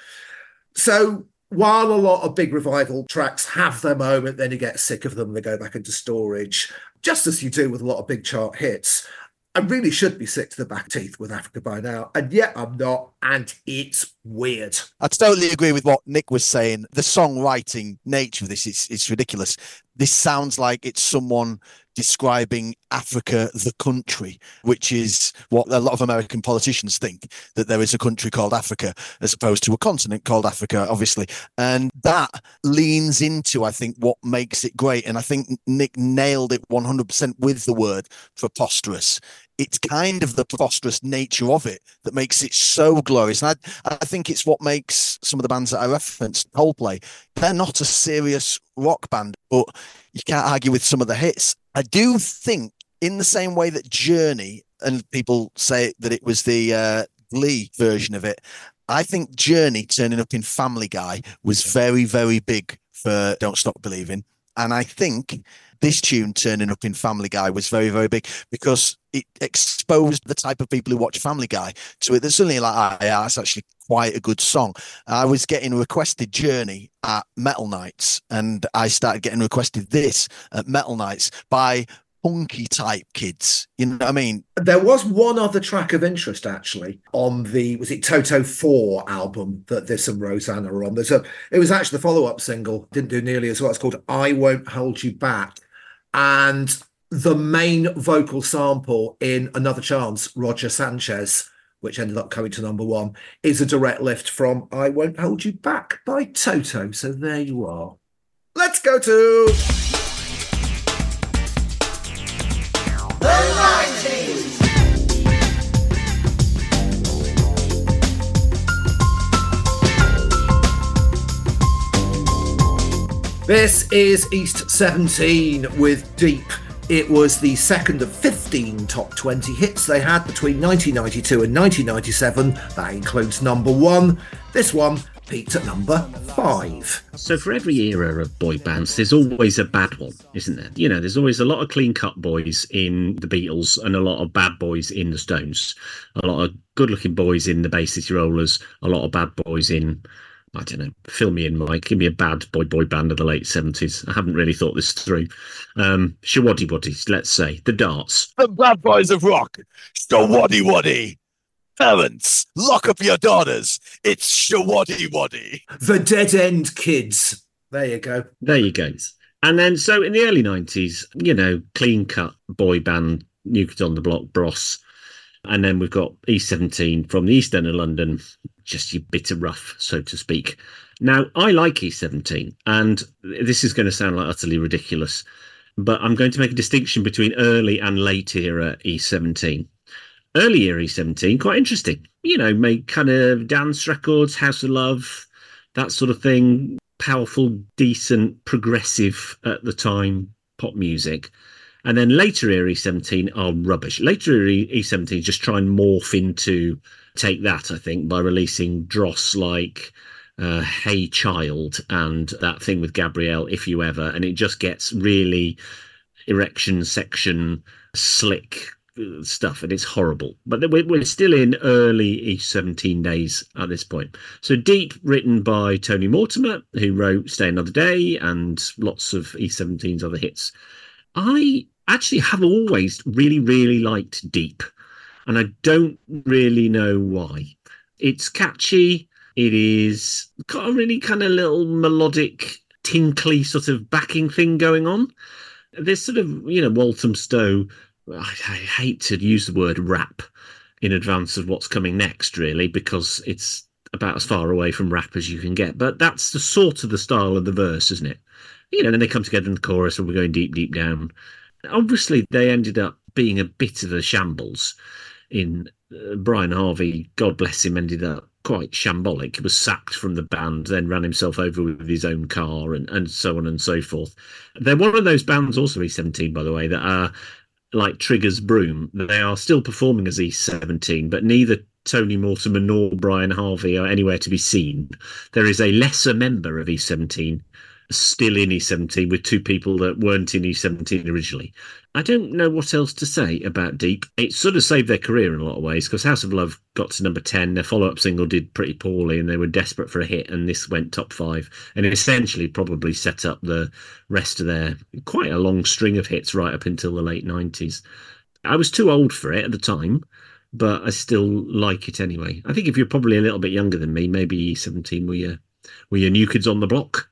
So while a lot of big revival tracks have their moment, then you get sick of them, they go back into storage, just as you do with a lot of big chart hits. I really should be sick to the back teeth with Africa by now, and yet I'm not, and it's weird. I totally agree with what Nick was saying. The songwriting nature of this is it's ridiculous. This sounds like it's someone describing Africa, the country, which is what a lot of American politicians think that there is a country called Africa as opposed to a continent called Africa, obviously. And that leans into, I think, what makes it great. And I think Nick nailed it 100% with the word preposterous it's kind of the preposterous nature of it that makes it so glorious. And I, I think it's what makes some of the bands that I referenced, Coldplay, they're not a serious rock band, but you can't argue with some of the hits. I do think, in the same way that Journey, and people say that it was the uh, version of it, I think Journey turning up in Family Guy was very, very big for Don't Stop Believing. And I think this tune turning up in Family Guy was very, very big because it exposed the type of people who watch Family Guy to it. There's suddenly like, ah, yeah, that's actually quite a good song. I was getting requested Journey at Metal Nights, and I started getting requested this at Metal Nights by punky type kids. You know what I mean? There was one other track of interest actually on the was it Toto 4 album that this and Rosanna are on. There's a it was actually the follow-up single, didn't do nearly as well. It's called I Won't Hold You Back. And the main vocal sample in Another Chance, Roger Sanchez, which ended up coming to number one, is a direct lift from I Won't Hold You Back by Toto. So there you are. Let's go to This is East 17 with Deep. It was the second of 15 top 20 hits they had between 1992 and 1997. That includes number one. This one peaked at number five. So for every era of boy bands, there's always a bad one, isn't there? You know, there's always a lot of clean cut boys in the Beatles and a lot of bad boys in the Stones. A lot of good looking boys in the Bay City Rollers, a lot of bad boys in I don't know, fill me in, Mike. Give me a bad boy boy band of the late 70s. I haven't really thought this through. Um Showaddywaddies, let's say. The Darts. The bad boys of rock. Showaddywaddy. Parents, lock up your daughters. It's Showaddywaddy. The Dead End Kids. There you go. There you go. And then, so in the early 90s, you know, clean cut boy band, New Kids on the Block, Bros. And then we've got E17 from the East End of London, just your bit of rough, so to speak. Now, I like E17, and this is going to sound like utterly ridiculous, but I'm going to make a distinction between early and late era E17. Early era E17, quite interesting. You know, make kind of dance records, House of Love, that sort of thing. Powerful, decent, progressive at the time pop music. And then later era E17 are rubbish. Later era E17 just try and morph into take that, I think, by releasing dross like uh, Hey Child and that thing with Gabrielle, If You Ever. And it just gets really erection section slick uh, stuff and it's horrible but we're, we're still in early e17 days at this point so deep written by tony mortimer who wrote stay another day and lots of e17's other hits i actually have always really really liked deep and i don't really know why it's catchy it is got a really kind of little melodic tinkly sort of backing thing going on there's sort of you know walthamstow I, I hate to use the word rap in advance of what's coming next, really, because it's about as far away from rap as you can get. But that's the sort of the style of the verse, isn't it? You know, then they come together in the chorus and we're going deep, deep down. Obviously, they ended up being a bit of a shambles. In uh, Brian Harvey, God bless him, ended up quite shambolic. He was sacked from the band, then ran himself over with his own car, and, and so on and so forth. They're one of those bands, also E17, by the way, that are like Trigger's Broom. They are still performing as E17, but neither Tony Mortimer nor Brian Harvey are anywhere to be seen. There is a lesser member of E17 still in E17 with two people that weren't in E17 originally. I don't know what else to say about Deep. It sort of saved their career in a lot of ways because House of Love got to number 10. Their follow up single did pretty poorly and they were desperate for a hit, and this went top five. And it essentially probably set up the rest of their quite a long string of hits right up until the late 90s. I was too old for it at the time, but I still like it anyway. I think if you're probably a little bit younger than me, maybe E17 were your, were your new kids on the block.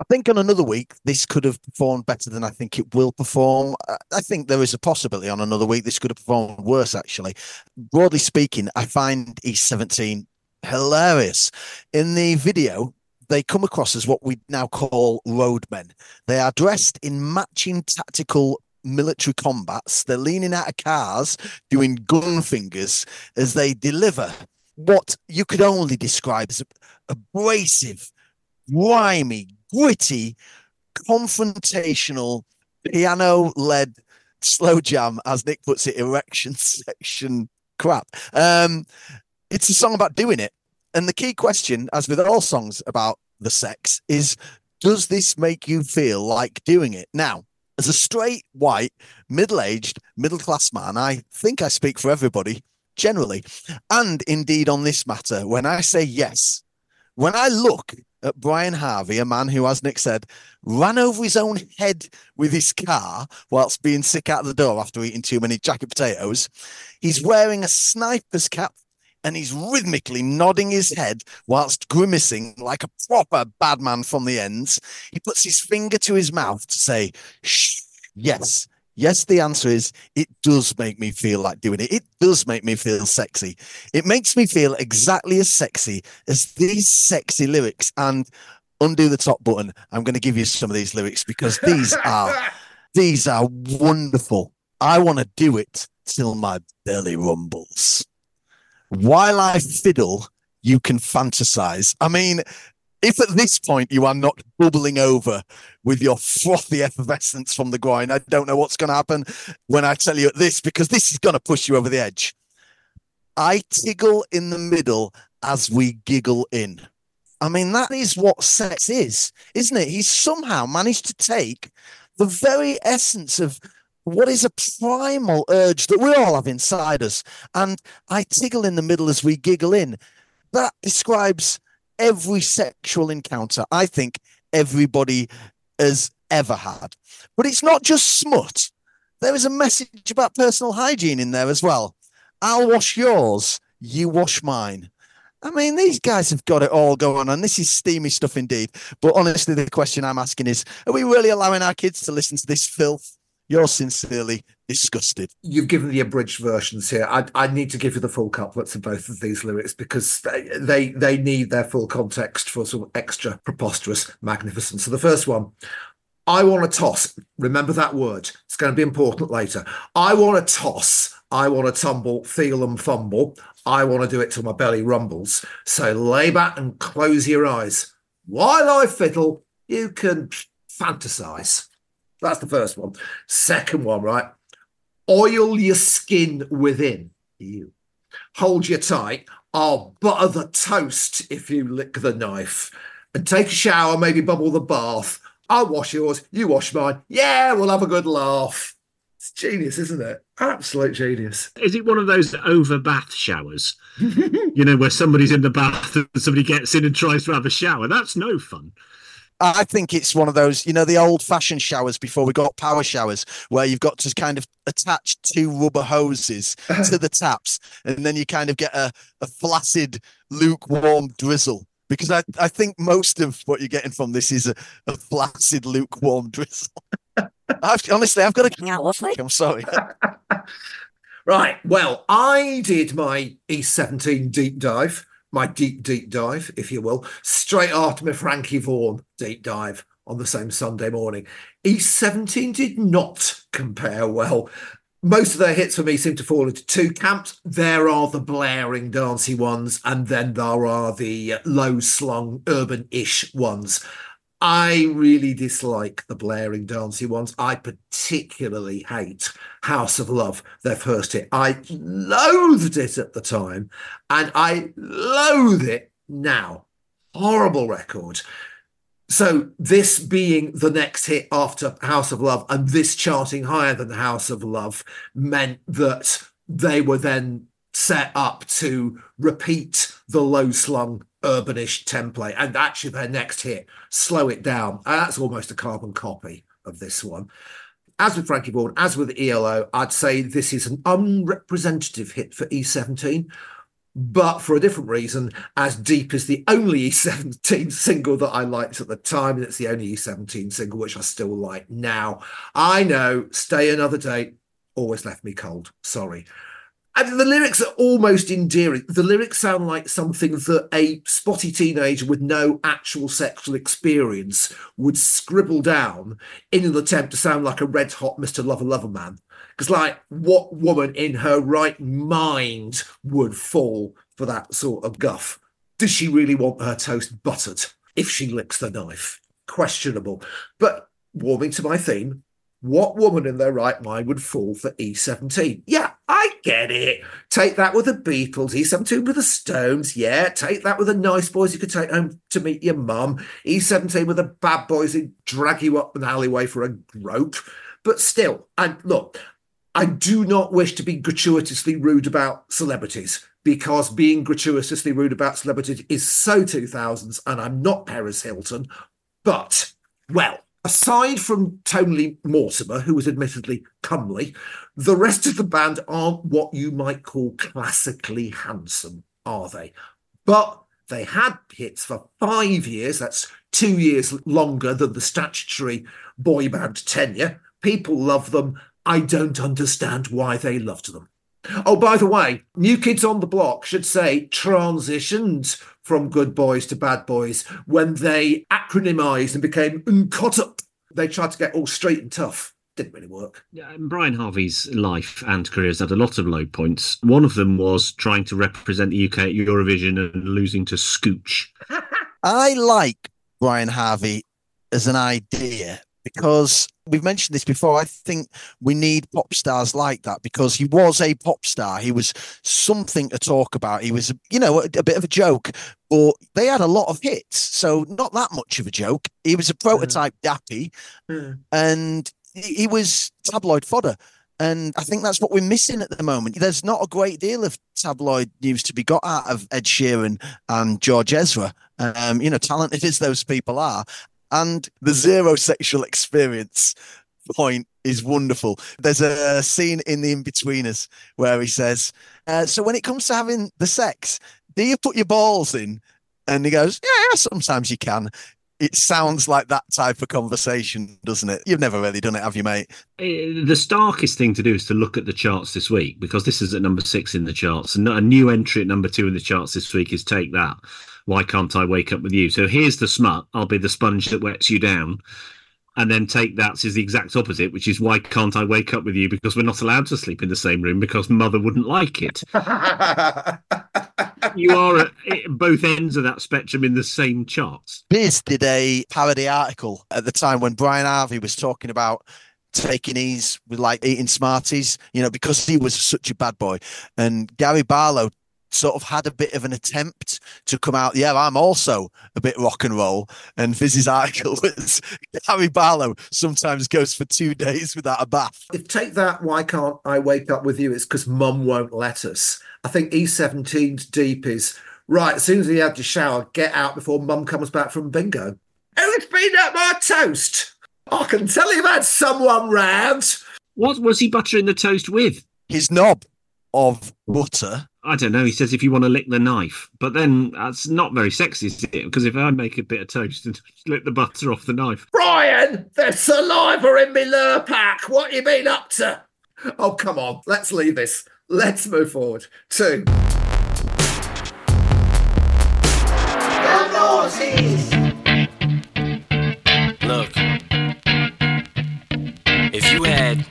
I think on another week, this could have performed better than I think it will perform. I- think there is a possibility on another week this could have performed worse, actually. Broadly speaking, I find E17 hilarious. In the video, they come across as what we now call roadmen. They are dressed in matching tactical military combats. They're leaning out of cars, doing gun fingers as they deliver what you could only describe as abrasive, grimy, gritty, confrontational, piano led slow jam, as Nick puts it, erection section crap. Um, it's a song about doing it. And the key question, as with all songs about the sex, is does this make you feel like doing it? Now, as a straight, white, middle aged, middle class man, I think I speak for everybody generally. And indeed on this matter, when I say yes, when I look at Brian Harvey, a man who, as Nick said, ran over his own head with his car whilst being sick out the door after eating too many jacket potatoes, he's wearing a sniper's cap and he's rhythmically nodding his head whilst grimacing like a proper bad man from the ends. He puts his finger to his mouth to say, Shh, yes, Yes, the answer is it does make me feel like doing it. It does make me feel sexy. It makes me feel exactly as sexy as these sexy lyrics. And undo the top button. I'm going to give you some of these lyrics because these are these are wonderful. I want to do it till my belly rumbles. While I fiddle, you can fantasize. I mean, if at this point you are not bubbling over with your frothy effervescence from the groin, I don't know what's going to happen when I tell you at this because this is going to push you over the edge. I tiggle in the middle as we giggle in. I mean, that is what sex is, isn't it? He's somehow managed to take the very essence of what is a primal urge that we all have inside us. And I tiggle in the middle as we giggle in. That describes every sexual encounter I think everybody has ever had. But it's not just smut. There is a message about personal hygiene in there as well. I'll wash yours, you wash mine. I mean, these guys have got it all going on. And this is steamy stuff indeed. But honestly, the question I'm asking is are we really allowing our kids to listen to this filth? You're sincerely disgusted. You've given the abridged versions here. I, I need to give you the full couplets of both of these lyrics because they, they they need their full context for of extra preposterous magnificence. So the first one, I want to toss. Remember that word. It's going to be important later. I want to toss. I want to tumble, feel and fumble. I want to do it till my belly rumbles. So lay back and close your eyes. While I fiddle, you can fantasize. That's the first one. Second one, right? Oil your skin within you. Hold you tight. I'll butter the toast if you lick the knife. And take a shower, maybe bubble the bath. I'll wash yours, you wash mine. Yeah, we'll have a good laugh. It's genius, isn't it? Absolute genius. Is it one of those over bath showers? you know, where somebody's in the bath and somebody gets in and tries to have a shower? That's no fun. I think it's one of those, you know, the old fashioned showers before we got power showers, where you've got to kind of attach two rubber hoses uh-huh. to the taps, and then you kind of get a, a flaccid, lukewarm drizzle. Because I, I think most of what you're getting from this is a, a flaccid, lukewarm drizzle. I've, honestly, I've got to. I'm sorry. Right. Well, I did my E17 deep dive, my deep, deep dive, if you will, straight after my Frankie Vaughan deep dive on the same Sunday morning. E17 did not compare well. Most of their hits for me seem to fall into two camps. There are the blaring, dancey ones, and then there are the low slung, urban ish ones. I really dislike the blaring, dancey ones. I particularly hate House of Love, their first hit. I loathed it at the time, and I loathe it now. Horrible record. So, this being the next hit after House of Love, and this charting higher than House of Love, meant that they were then set up to repeat the low slung urbanish template. And actually, their next hit, Slow It Down, and that's almost a carbon copy of this one. As with Frankie Vaughan, as with ELO, I'd say this is an unrepresentative hit for E17, but for a different reason. As Deep is the only E17 single that I liked at the time, and it's the only E17 single which I still like now. I know, Stay Another Day always left me cold. Sorry. And the lyrics are almost endearing. The lyrics sound like something that a spotty teenager with no actual sexual experience would scribble down in an attempt to sound like a red hot Mr. Lover Lover man. Because, like, what woman in her right mind would fall for that sort of guff? Does she really want her toast buttered if she licks the knife? Questionable. But warming to my theme, what woman in their right mind would fall for E17? Yeah, I get it. Take that with the Beatles, E17 with the Stones. Yeah, take that with the nice boys you could take home to meet your mum. E17 with the bad boys who drag you up an alleyway for a grope. But still, and look, I do not wish to be gratuitously rude about celebrities because being gratuitously rude about celebrities is so 2000s, and I'm not Paris Hilton. But, well, aside from Tony Mortimer, who was admittedly comely, the rest of the band aren't what you might call classically handsome, are they? But they had hits for five years. That's two years longer than the statutory boy band tenure. People love them. I don't understand why they loved them. Oh, by the way, New Kids on the Block should say transitioned from good boys to bad boys when they acronymized and became Uncut. They tried to get all straight and tough. Didn't really work. Yeah, and Brian Harvey's life and career has had a lot of low points. One of them was trying to represent the UK at Eurovision and losing to Scooch. I like Brian Harvey as an idea because we've mentioned this before. I think we need pop stars like that because he was a pop star. He was something to talk about. He was, you know, a, a bit of a joke, but they had a lot of hits. So not that much of a joke. He was a prototype dappy Hmm. and he he was tabloid fodder. And I think that's what we're missing at the moment. There's not a great deal of tabloid news to be got out of Ed Sheeran and George Ezra. Um, you know, talented as those people are. And the zero sexual experience point is wonderful. There's a scene in The Inbetweeners where he says, uh, So when it comes to having the sex, do you put your balls in? And he goes, Yeah, sometimes you can. It sounds like that type of conversation, doesn't it? You've never really done it, have you, mate? Eh, The starkest thing to do is to look at the charts this week because this is at number six in the charts. And a new entry at number two in the charts this week is Take That. Why can't I wake up with you? So here's the smut. I'll be the sponge that wets you down. And then Take That is the exact opposite, which is Why can't I wake up with you? Because we're not allowed to sleep in the same room because mother wouldn't like it. You are at both ends of that spectrum in the same charts. Viz did a parody article at the time when Brian Harvey was talking about taking ease with like eating Smarties, you know, because he was such a bad boy. And Gary Barlow sort of had a bit of an attempt to come out, yeah, I'm also a bit rock and roll. And Viz's article was Gary Barlow sometimes goes for two days without a bath. if take that, why can't I wake up with you? It's because mum won't let us. I think E17's deep is right. As soon as you had your shower, get out before mum comes back from bingo. Who's been at my toast? I can tell you've had someone round. What was he buttering the toast with? His knob of butter. I don't know. He says if you want to lick the knife, but then that's not very sexy, is it? Because if I make a bit of toast and lick the butter off the knife, Brian, there's saliva in me Lurpak. What you been up to? Oh, come on. Let's leave this. Let's move forward. Two. The noughties. Look, if you had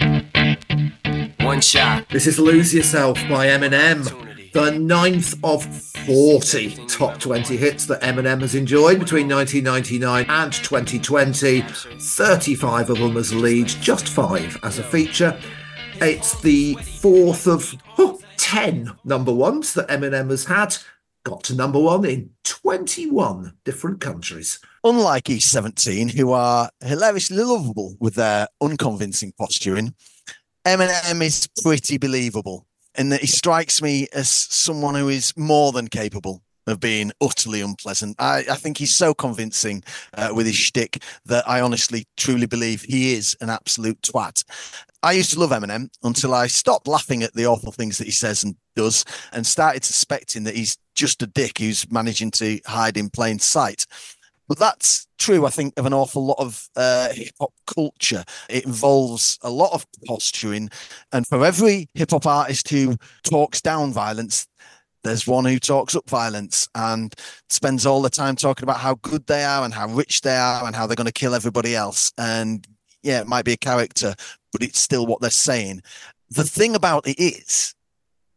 one shot, This is Lose Yourself by Eminem. The ninth of 40 top 20 hits that Eminem has enjoyed between 1999 and 2020. 35 of them as lead, just five as a feature. It's the fourth of oh, 10 number ones that Eminem has had. Got to number one in 21 different countries. Unlike E17, who are hilariously lovable with their unconvincing posturing, Eminem is pretty believable in that he strikes me as someone who is more than capable of being utterly unpleasant. I, I think he's so convincing uh, with his shtick that I honestly, truly believe he is an absolute twat. I used to love Eminem until I stopped laughing at the awful things that he says and does and started suspecting that he's just a dick who's managing to hide in plain sight. But that's true, I think, of an awful lot of uh, hip hop culture. It involves a lot of posturing. And for every hip hop artist who talks down violence, there's one who talks up violence and spends all the time talking about how good they are and how rich they are and how they're going to kill everybody else. And yeah, it might be a character, but it's still what they're saying. The thing about it is,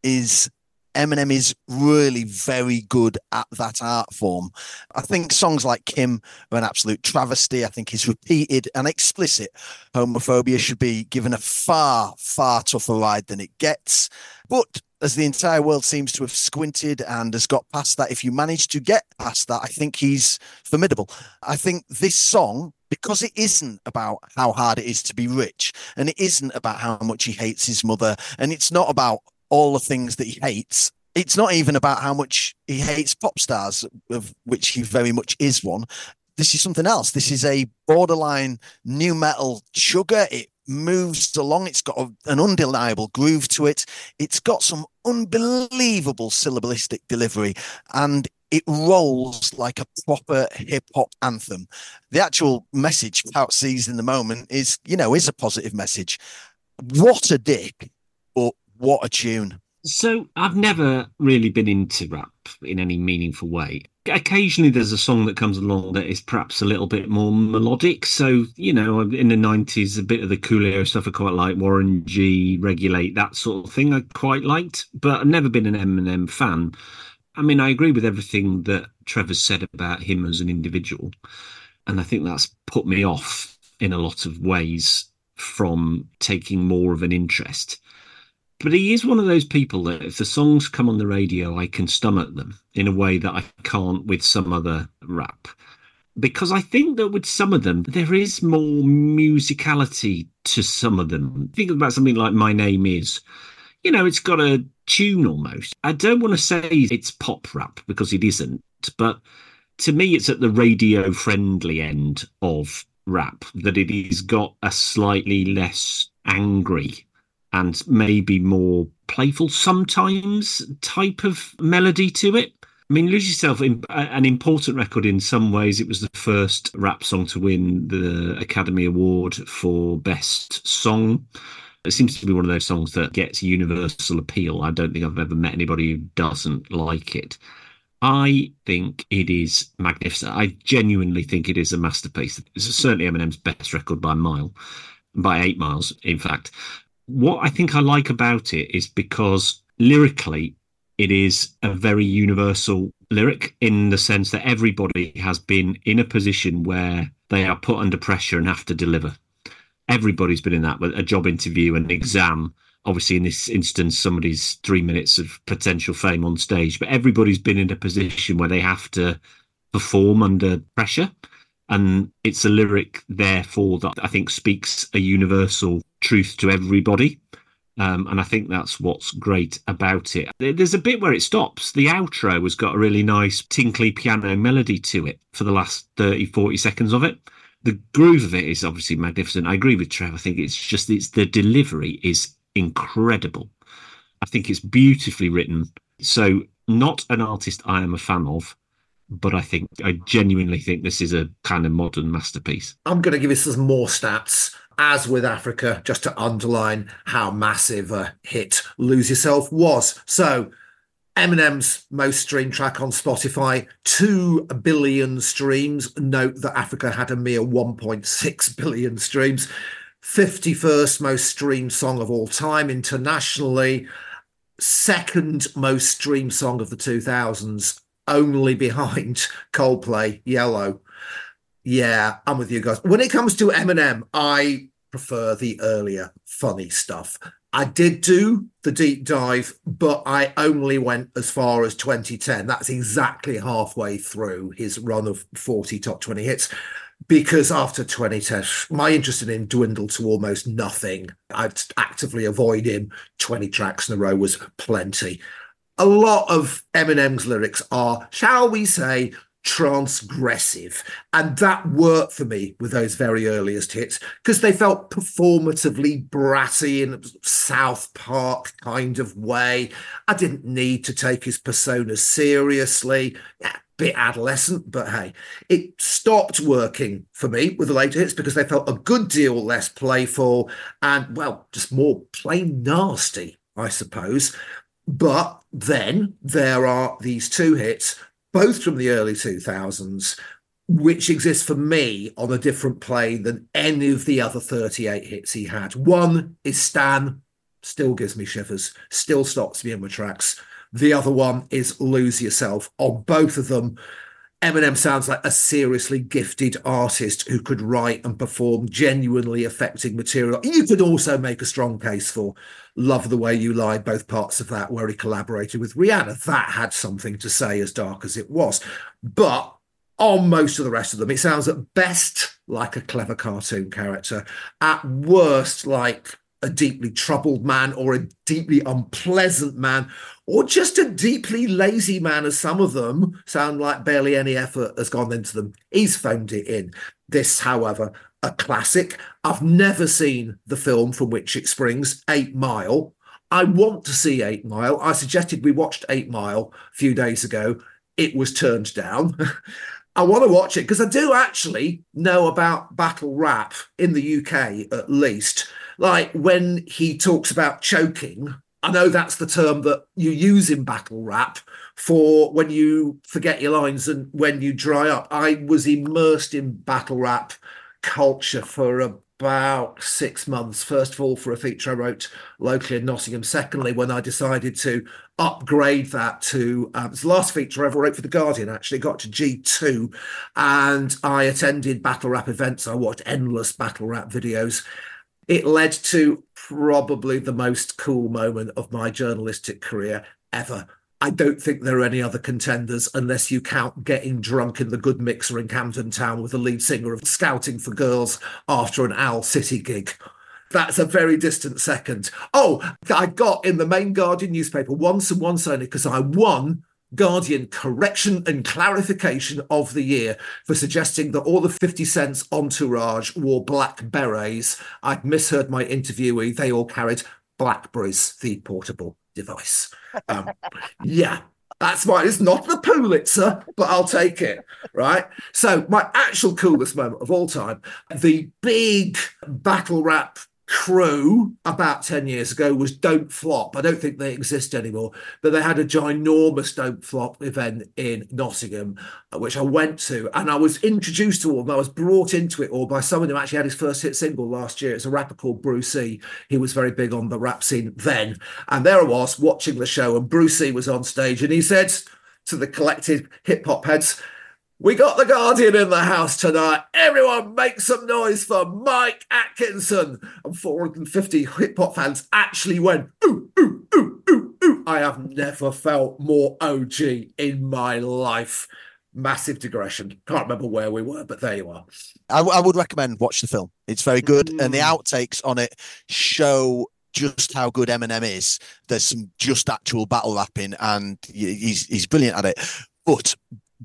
is Eminem is really very good at that art form. I think songs like Kim are an absolute travesty. I think his repeated and explicit homophobia should be given a far, far tougher ride than it gets. But as the entire world seems to have squinted and has got past that, if you manage to get past that, I think he's formidable. I think this song, because it isn't about how hard it is to be rich, and it isn't about how much he hates his mother, and it's not about all the things that he hates. It's not even about how much he hates pop stars, of which he very much is one. This is something else. This is a borderline nu metal sugar. It moves along. It's got a, an undeniable groove to it. It's got some unbelievable syllabalistic delivery, and it rolls like a proper hip hop anthem. The actual message, without in the moment, is you know is a positive message. what a dick, what a tune. So I've never really been into rap in any meaningful way. Occasionally there's a song that comes along that is perhaps a little bit more melodic. So, you know, in the 90s, a bit of the Coolio stuff I quite like, Warren G, Regulate, that sort of thing I quite liked, but I've never been an Eminem fan. I mean, I agree with everything that Trevor's said about him as an individual. And I think that's put me off in a lot of ways from taking more of an interest. But he is one of those people that if the songs come on the radio, I can stomach them in a way that I can't with some other rap. Because I think that with some of them, there is more musicality to some of them. Think about something like My Name Is. You know, it's got a tune almost. I don't want to say it's pop rap because it isn't, but to me, it's at the radio friendly end of rap that it has got a slightly less angry and maybe more playful sometimes type of melody to it. I mean, Lose Yourself, an important record in some ways. It was the first rap song to win the Academy Award for Best Song. It seems to be one of those songs that gets universal appeal. I don't think I've ever met anybody who doesn't like it. I think it is magnificent. I genuinely think it is a masterpiece. It's certainly Eminem's best record by a mile, by eight miles, in fact. What I think I like about it is because lyrically, it is a very universal lyric in the sense that everybody has been in a position where they are put under pressure and have to deliver. Everybody's been in that, with a job interview, an exam, obviously in this instance somebody's three minutes of potential fame on stage but everybody's been in a position where they have to perform under pressure and it's a lyric therefore that i think speaks a universal truth to everybody um, and I think that's what's great about it. There's a bit where it stops. The outro has got a really nice tinkly piano melody to it for the last 30, 40 seconds of it. The groove of it is obviously magnificent. I agree with Trev. I think it's just it's the delivery is incredible. I think it's beautifully written. So, not an artist I am a fan of, but I think I genuinely think this is a kind of modern masterpiece. I'm going to give you some more stats, as with Africa, just to underline how massive a hit Lose Yourself was. So, Eminem's most streamed track on Spotify, 2 billion streams. Note that Africa had a mere 1.6 billion streams. 51st most streamed song of all time internationally, second most streamed song of the 2000s, only behind Coldplay, Yellow. Yeah, I'm with you guys. When it comes to Eminem, I prefer the earlier funny stuff. I did do the deep dive, but I only went as far as 2010. That's exactly halfway through his run of 40 top 20 hits because after 2010, my interest in him dwindled to almost nothing. I'd actively avoid him. 20 tracks in a row was plenty. A lot of Eminem's lyrics are, shall we say, transgressive. And that worked for me with those very earliest hits because they felt performatively bratty in a South Park kind of way. I didn't need to take his persona seriously. Yeah, bit adolescent, but hey, it stopped working for me with the later hits because they felt a good deal less playful and, well, just more plain nasty, I suppose. But then there are these two hits, both from the early 2000s, which exist for me on a different plane than any of the other 38 hits he had. One is Stan, still gives me shivers, still stops me in my tracks. The other one is Lose Yourself. On both of them, Eminem sounds like a seriously gifted artist who could write and perform genuinely affecting material. You could also make a strong case for Love the Way You Lie, both parts of that, where he collaborated with Rihanna. That had something to say, as dark as it was. But on most of the rest of them, it sounds at best like a clever cartoon character, at worst, like a deeply troubled man or a deeply unpleasant man or just a deeply lazy man, as some of them sound like barely any effort has gone into them. He's phoned it in. This, however, a classic. I've never seen the film from which it springs, Eight Mile. I want to see Eight Mile. I suggested we watched Eight Mile a few days ago. It was turned down. I want to watch it because I do actually know about battle rap in the UK, at least. like when he talks about choking. I know that's the term that you use in battle rap for when you forget your lines and when you dry up. I was immersed in battle rap culture for about six months. First of all, for a feature I wrote locally in Nottingham. Secondly, when I decided to upgrade that to um, it's the last feature I ever wrote for the Guardian. Actually, got to G two, and I attended battle rap events. I watched endless battle rap videos. It led to probably the most cool moment of my journalistic career ever. I don't think there are any other contenders unless you count getting drunk in the good mixer in Camden Town with the lead singer of Scouting for Girls after an Owl City gig. That's a very distant second. Oh, I got in the main Guardian newspaper once and once only because I won Guardian correction and clarification of the year for suggesting that all the 50 Cent's entourage wore black berets. I'd misheard my interviewee. They all carried Blackberries, the portable device. Um, yeah, that's why it's not the Pulitzer, but I'll take it. Right. So, my actual coolest moment of all time, the big battle rap crew about 10 years ago was Don't Flop. I don't think they exist anymore, but they had a ginormous Don't Flop event in Nottingham, uh, which I went to, and I was introduced to all, I was brought into it all by someone who actually had his first hit single last year. It's a rapper called Bru-C. He was very big on the rap scene then. And there I was watching the show, and Bru-C was on stage, and he said to the collected hip hop heads, we got the Guardian in the house tonight. Everyone make some noise for Mike Atkinson. And 450 hip hop fans actually went, ooh, ooh, ooh, ooh, ooh. I have never felt more OG in my life. Massive digression. Can't remember where we were, but there you are. I, w- I would recommend watch the film. It's very good, and the Mm. outtakes on it show just how good Eminem is. There's some just actual battle rapping, and he's he's brilliant at it. But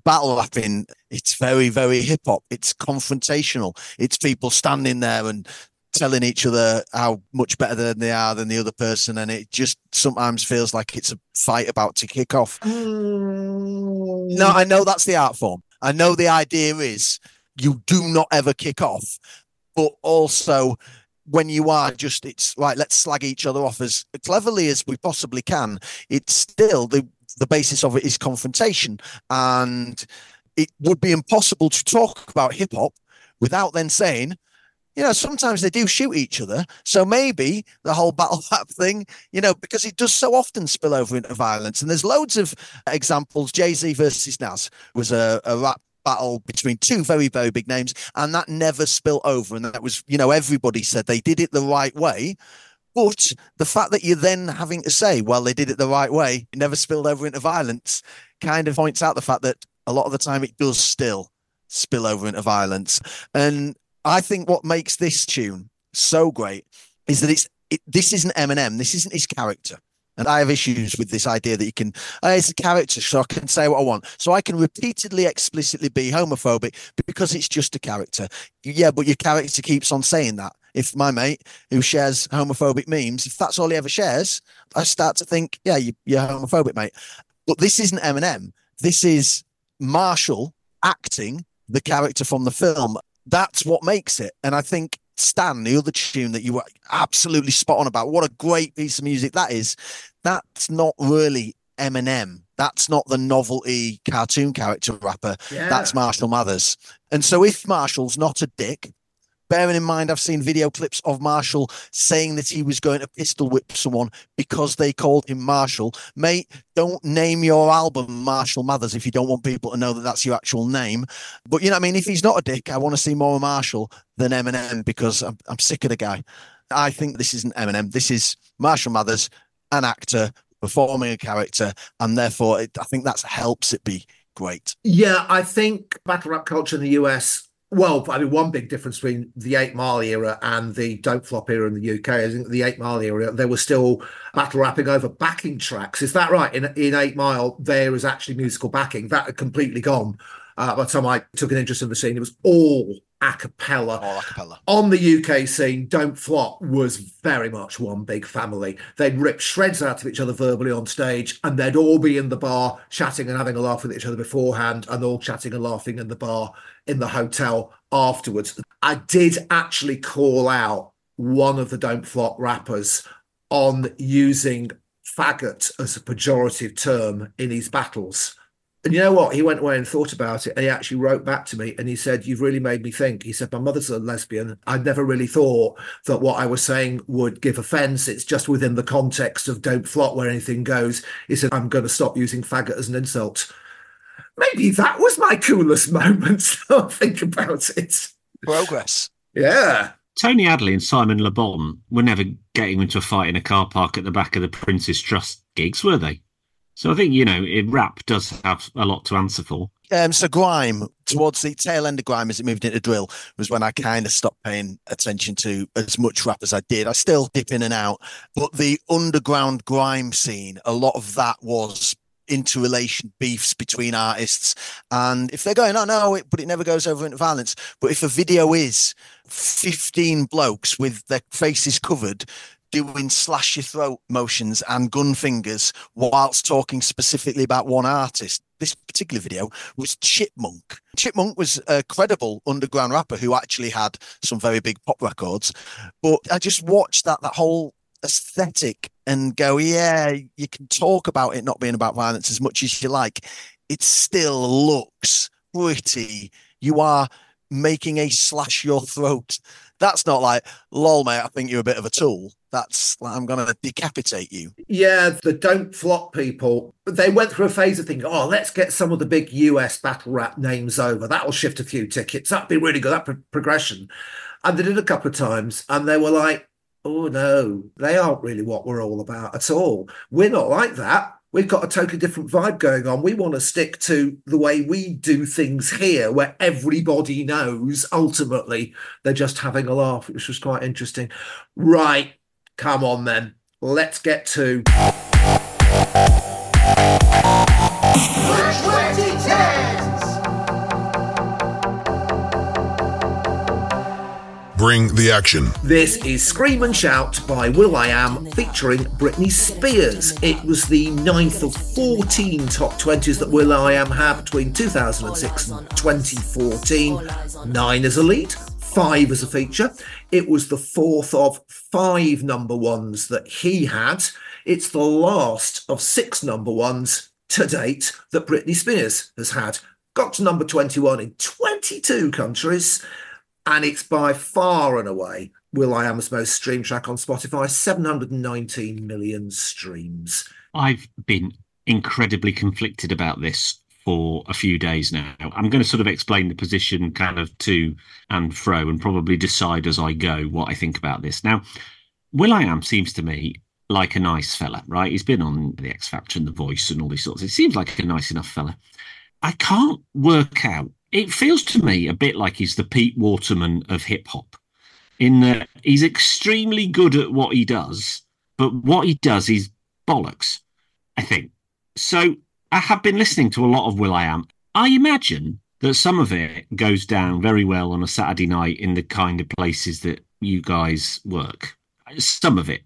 battle rapping, it's very very hip hop. It's confrontational. It's people standing there and telling each other how much better than they are than the other person, and it just sometimes feels like it's a fight about to kick off. Mm. No, I know that's the art form. I know the idea is you do not ever kick off, but also when you are just it's right, let's slag each other off as cleverly as we possibly can. It's still the the basis of it is confrontation, and it would be impossible to talk about hip hop without then saying. You know, sometimes they do shoot each other. So maybe the whole battle rap thing, you know, because it does so often spill over into violence. And there's loads of examples. Jay Z versus Nas was a, a rap battle between two very, very big names, and that never spill over. And that was, you know, everybody said they did it the right way. But the fact that you're then having to say, well, they did it the right way, it never spilled over into violence, kind of points out the fact that a lot of the time it does still spill over into violence. And I think what makes this tune so great is that it's it, this isn't Eminem, this isn't his character. And I have issues with this idea that you can, uh, oh, it's a character, so I can say what I want. So I can repeatedly, explicitly be homophobic because it's just a character. Yeah, but your character keeps on saying that. If my mate who shares homophobic memes, if that's all he ever shares, I start to think, yeah, you, you're homophobic, mate. But this isn't Eminem. This is Marshall acting the character from the film. That's what makes it. And I think Stan, the other tune that you were absolutely spot on about, what a great piece of music that is. That's not really Eminem. That's not the novelty cartoon character rapper. Yeah. That's Marshall Mathers. And so if Marshall's not a dick, bearing in mind I've seen video clips of Marshall saying that he was going to pistol whip someone because they called him Marshall. Mate, don't name your album Marshall Mathers if you don't want people to know that that's your actual name. But you know I mean? If he's not a dick, I want to see more of Marshall than Eminem because I'm, I'm sick of the guy. I think this isn't Eminem. This is Marshall Mathers, an actor performing a character, and therefore it, I think that helps it be great. Yeah, I think battle rap culture in the US. Well, I mean, one big difference between the Eight Mile era and the Don't Flop era in the UK is the Eight Mile era, there was still battle rapping over backing tracks. Is that right? In in Eight Mile, there is actually musical backing that had completely gone. Uh, by the time I took an interest in the scene, it was all a cappella All a cappella. on the UK scene, Don't Flop was very much one big family. They'd rip shreds out of each other verbally on stage, and they'd all be in the bar chatting and having a laugh with each other beforehand, and all chatting and laughing in the bar in the hotel afterwards. I did actually call out one of the Don't Flop rappers on using faggot as a pejorative term in his battles. And you know what? He went away and thought about it. And he actually wrote back to me and he said, You've really made me think. He said, My mother's a lesbian. I'd never really thought that what I was saying would give offense. It's just within the context of don't flop where anything goes. He said, I'm going to stop using faggot as an insult. Maybe that was my coolest moment. So think about it. Progress. Yeah. Tony Hadley and Simon Le Bon were never getting into a fight in a car park at the back of the Prince's Trust gigs, were they? So I think, you know, it, rap does have a lot to answer for. Um, so grime towards the tail end of grime as it moved into drill was when I kind of stopped paying attention to as much rap as I did. I still dip in and out, but the underground grime scene, a lot of that was interrelation beefs between artists. And if they're going, oh no, it, but it never goes over into violence. But if a video is 15 blokes with their faces covered doing slash your throat motions and gun fingers whilst talking specifically about one artist. This particular video was Chipmunk. Chipmunk was a credible underground rapper who actually had some very big pop records. But I just watched that that whole aesthetic and go, yeah, you can talk about it not being about violence as much as you like. It still looks pretty. You are making a slash your throat. That's not like, lol, mate, I think you're a bit of a tool. That's like, I'm going to decapitate you. Yeah, the don't flop people, they went through a phase of thinking, oh, let's get some of the big US battle rap names over. That'll shift a few tickets. That'd be really good, that pro- progression. And they did a couple of times, and they were like, oh no, they aren't really what we're all about at all. We're not like that. We've got a totally different vibe going on. We want to stick to the way we do things here, where everybody knows ultimately they're just having a laugh, which was quite interesting. Right, come on then. Let's get to Bring the action. This is Scream and Shout by will.i.am featuring Britney Spears. It was the ninth of 14 top 20s that will.i.am had between 2006 and 2014. Nine as a lead, five as a feature. It was the fourth of five number ones that he had. It's the last of six number ones to date that Britney Spears has had. Got to number 21 in 22 countries and it's by far and away will.i.am's most streamed track on Spotify, 719 million streams. I've been incredibly conflicted about this for a few days now. I'm going to sort of explain the position kind of to and fro and probably decide as I go what I think about this. Now, will.i.am seems to me like a nice fella, right? He's been on The X Factor and The Voice and all these sorts. It seems like a nice enough fella. I can't work out. It feels to me a bit like he's the Pete Waterman of hip hop, in that he's extremely good at what he does, but what he does is bollocks, I think. So I have been listening to a lot of will.i.am. I imagine that some of it goes down very well on a Saturday night in the kind of places that you guys work. Some of it.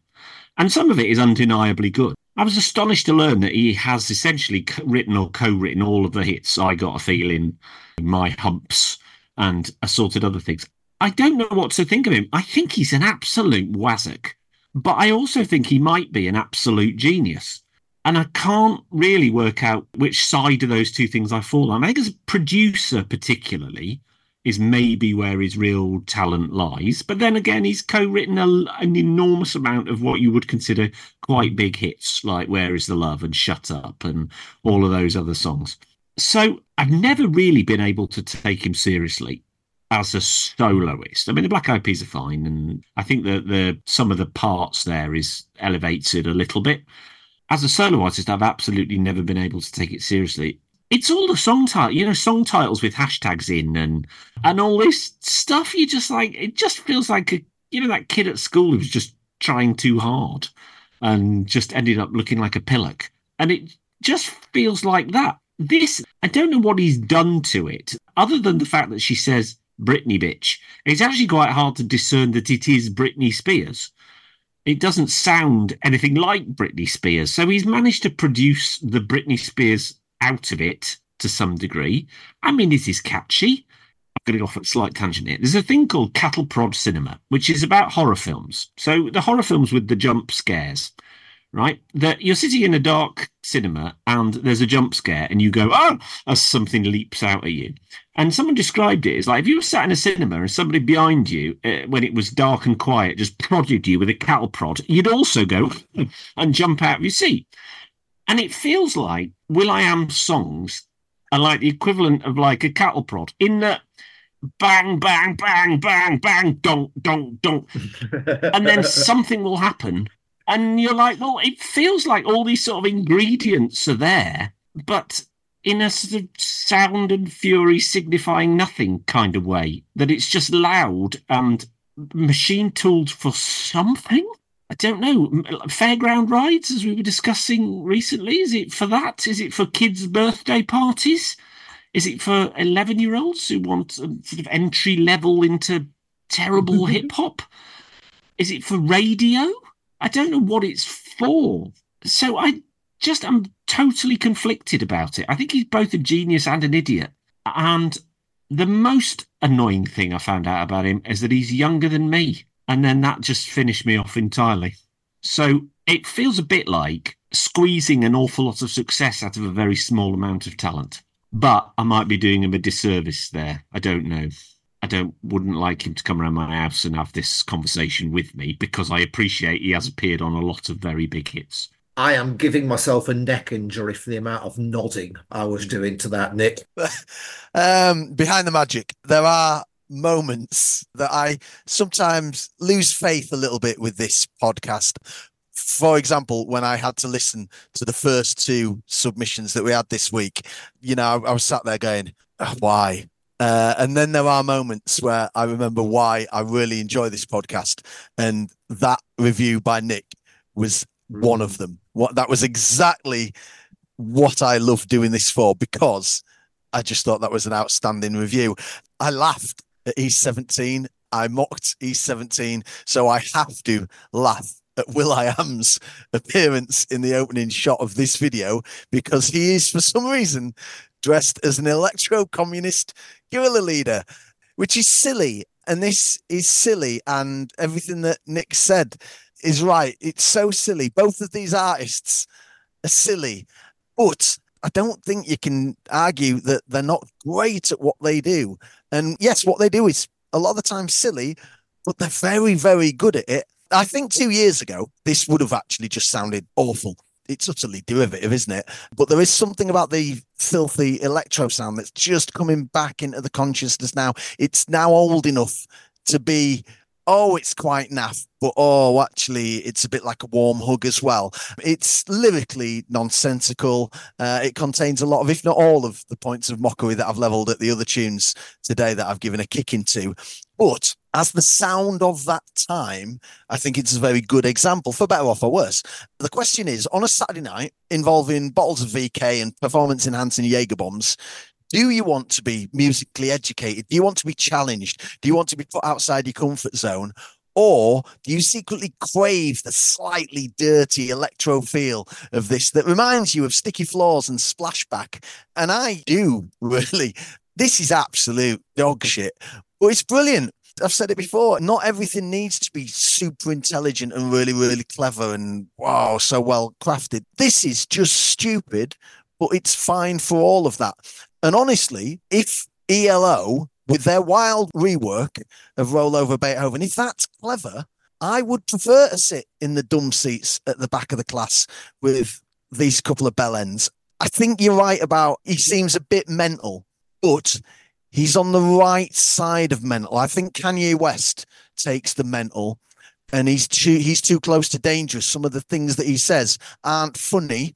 And some of it is undeniably good. I was astonished to learn that he has essentially written or co-written all of the hits. I got a feeling, my humps, and assorted other things. I don't know what to think of him. I think he's an absolute wazzock, but I also think he might be an absolute genius. And I can't really work out which side of those two things I fall on. I think as a producer, particularly, is maybe where his real talent lies. But then again, he's co-written an enormous amount of what you would consider quite big hits, like "Where Is the Love" and "Shut Up" and all of those other songs. So I've never really been able to take him seriously as a soloist. I mean, the Black Eyed Peas are fine, and I think that the some of the parts there is elevates it a little bit. As a solo artist, I've absolutely never been able to take it seriously it's all the song title, you know, song titles with hashtags in and and all this stuff. You just like it just feels like a you know that kid at school who's just trying too hard and just ended up looking like a pillock. And it just feels like that. This I don't know what he's done to it, other than the fact that she says Britney bitch. It's actually quite hard to discern that it is Britney Spears. It doesn't sound anything like Britney Spears. So he's managed to produce the Britney Spears out of it to some degree. I mean, it is catchy. I'm getting off at slight tangent here. There's a thing called cattle prod cinema, which is about horror films. So the horror films with the jump scares, right? That you're sitting in a dark cinema and there's a jump scare and you go, oh, as something leaps out at you. And someone described it as like if you were sat in a cinema and somebody behind you, uh, when it was dark and quiet, just prodded you with a cattle prod, you'd also go and jump out of your seat. And it feels like will.i.am songs are like the equivalent of like a cattle prod in that bang, bang, bang, bang, bang, donk, donk, donk. and then something will happen. And you're like, well, it feels like all these sort of ingredients are there, but in a sort of sound and fury signifying nothing kind of way, that it's just loud and machine tooled for something. I don't know. Fairground rides, as we were discussing recently, is it for that? Is it for kids' birthday parties? Is it for 11 year olds who want a sort of entry level into terrible hip hop? Is it for radio? I don't know what it's for. So I just am totally conflicted about it. I think he's both a genius and an idiot. And the most annoying thing I found out about him is that he's younger than me. And then that just finished me off entirely. So it feels a bit like squeezing an awful lot of success out of a very small amount of talent. But I might be doing him a disservice there. I don't know. I don't wouldn't like him to come around my house and have this conversation with me because I appreciate he has appeared on a lot of very big hits. I am giving myself a neck injury for the amount of nodding I was doing to that, Nick. um, behind the magic, there are moments that I sometimes lose faith a little bit with this podcast. For example, when I had to listen to the first two submissions that we had this week, you know, I, I was sat there going, "Ah, why? Uh, and then there are moments where I remember why I really enjoy this podcast. And that review by Nick was one of them. What that was exactly what I love doing this for because I just thought that was an outstanding review. I laughed at East 17. I mocked East 17. So I have to laugh at will.i.am's appearance in the opening shot of this video because he is, for some reason, dressed as an electro communist guerrilla leader, which is silly. And this is silly. And everything that Nick said is right. It's so silly. Both of these artists are silly, but I don't think you can argue that they're not great at what they do. And yes, what they do is a lot of the time silly, but they're very, very good at it. I think two years ago, this would have actually just sounded awful. It's utterly derivative, isn't it? But there is something about the filthy electro sound that's just coming back into the consciousness now. It's now old enough to be oh, it's quite naff, but oh, actually, it's a bit like a warm hug as well. It's lyrically nonsensical. Uh, it contains a lot of, if not all, of the points of mockery that I've leveled at the other tunes today that I've given a kick into. But as the sound of that time, I think it's a very good example, for better or for worse. The question is on a Saturday night involving bottles of VK and performance enhancing Jaeger bombs, do you want to be musically educated? Do you want to be challenged? Do you want to be put outside your comfort zone? Or do you secretly crave the slightly dirty electro feel of this that reminds you of sticky floors and splashback? And I do really. This is absolute dog shit, but it's brilliant. I've said it before. Not everything needs to be super intelligent and really, really clever and wow, so well crafted. This is just stupid, but it's fine for all of that. And honestly, if ELO, with their wild rework of Rollover Beethoven, if that's clever, I would prefer to sit in the dumb seats at the back of the class with these couple of bell ends. I think you're right about he seems a bit mental, but he's on the right side of mental. I think Kanye West takes the mental and he's too he's too close to dangerous. Some of the things that he says aren't funny.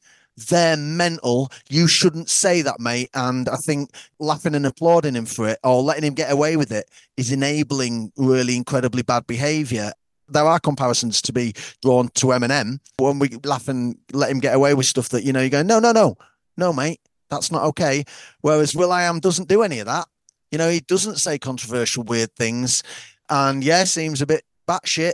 They're mental. You shouldn't say that, mate. And I think laughing and applauding him for it or letting him get away with it is enabling really incredibly bad behavior. There are comparisons to be drawn to Eminem when we laugh and let him get away with stuff that, you know, you go, no, no, no, no, mate, that's not okay. Whereas will.i.am doesn't do any of that. You know, he doesn't say controversial, weird things. And yeah, seems a bit batshit,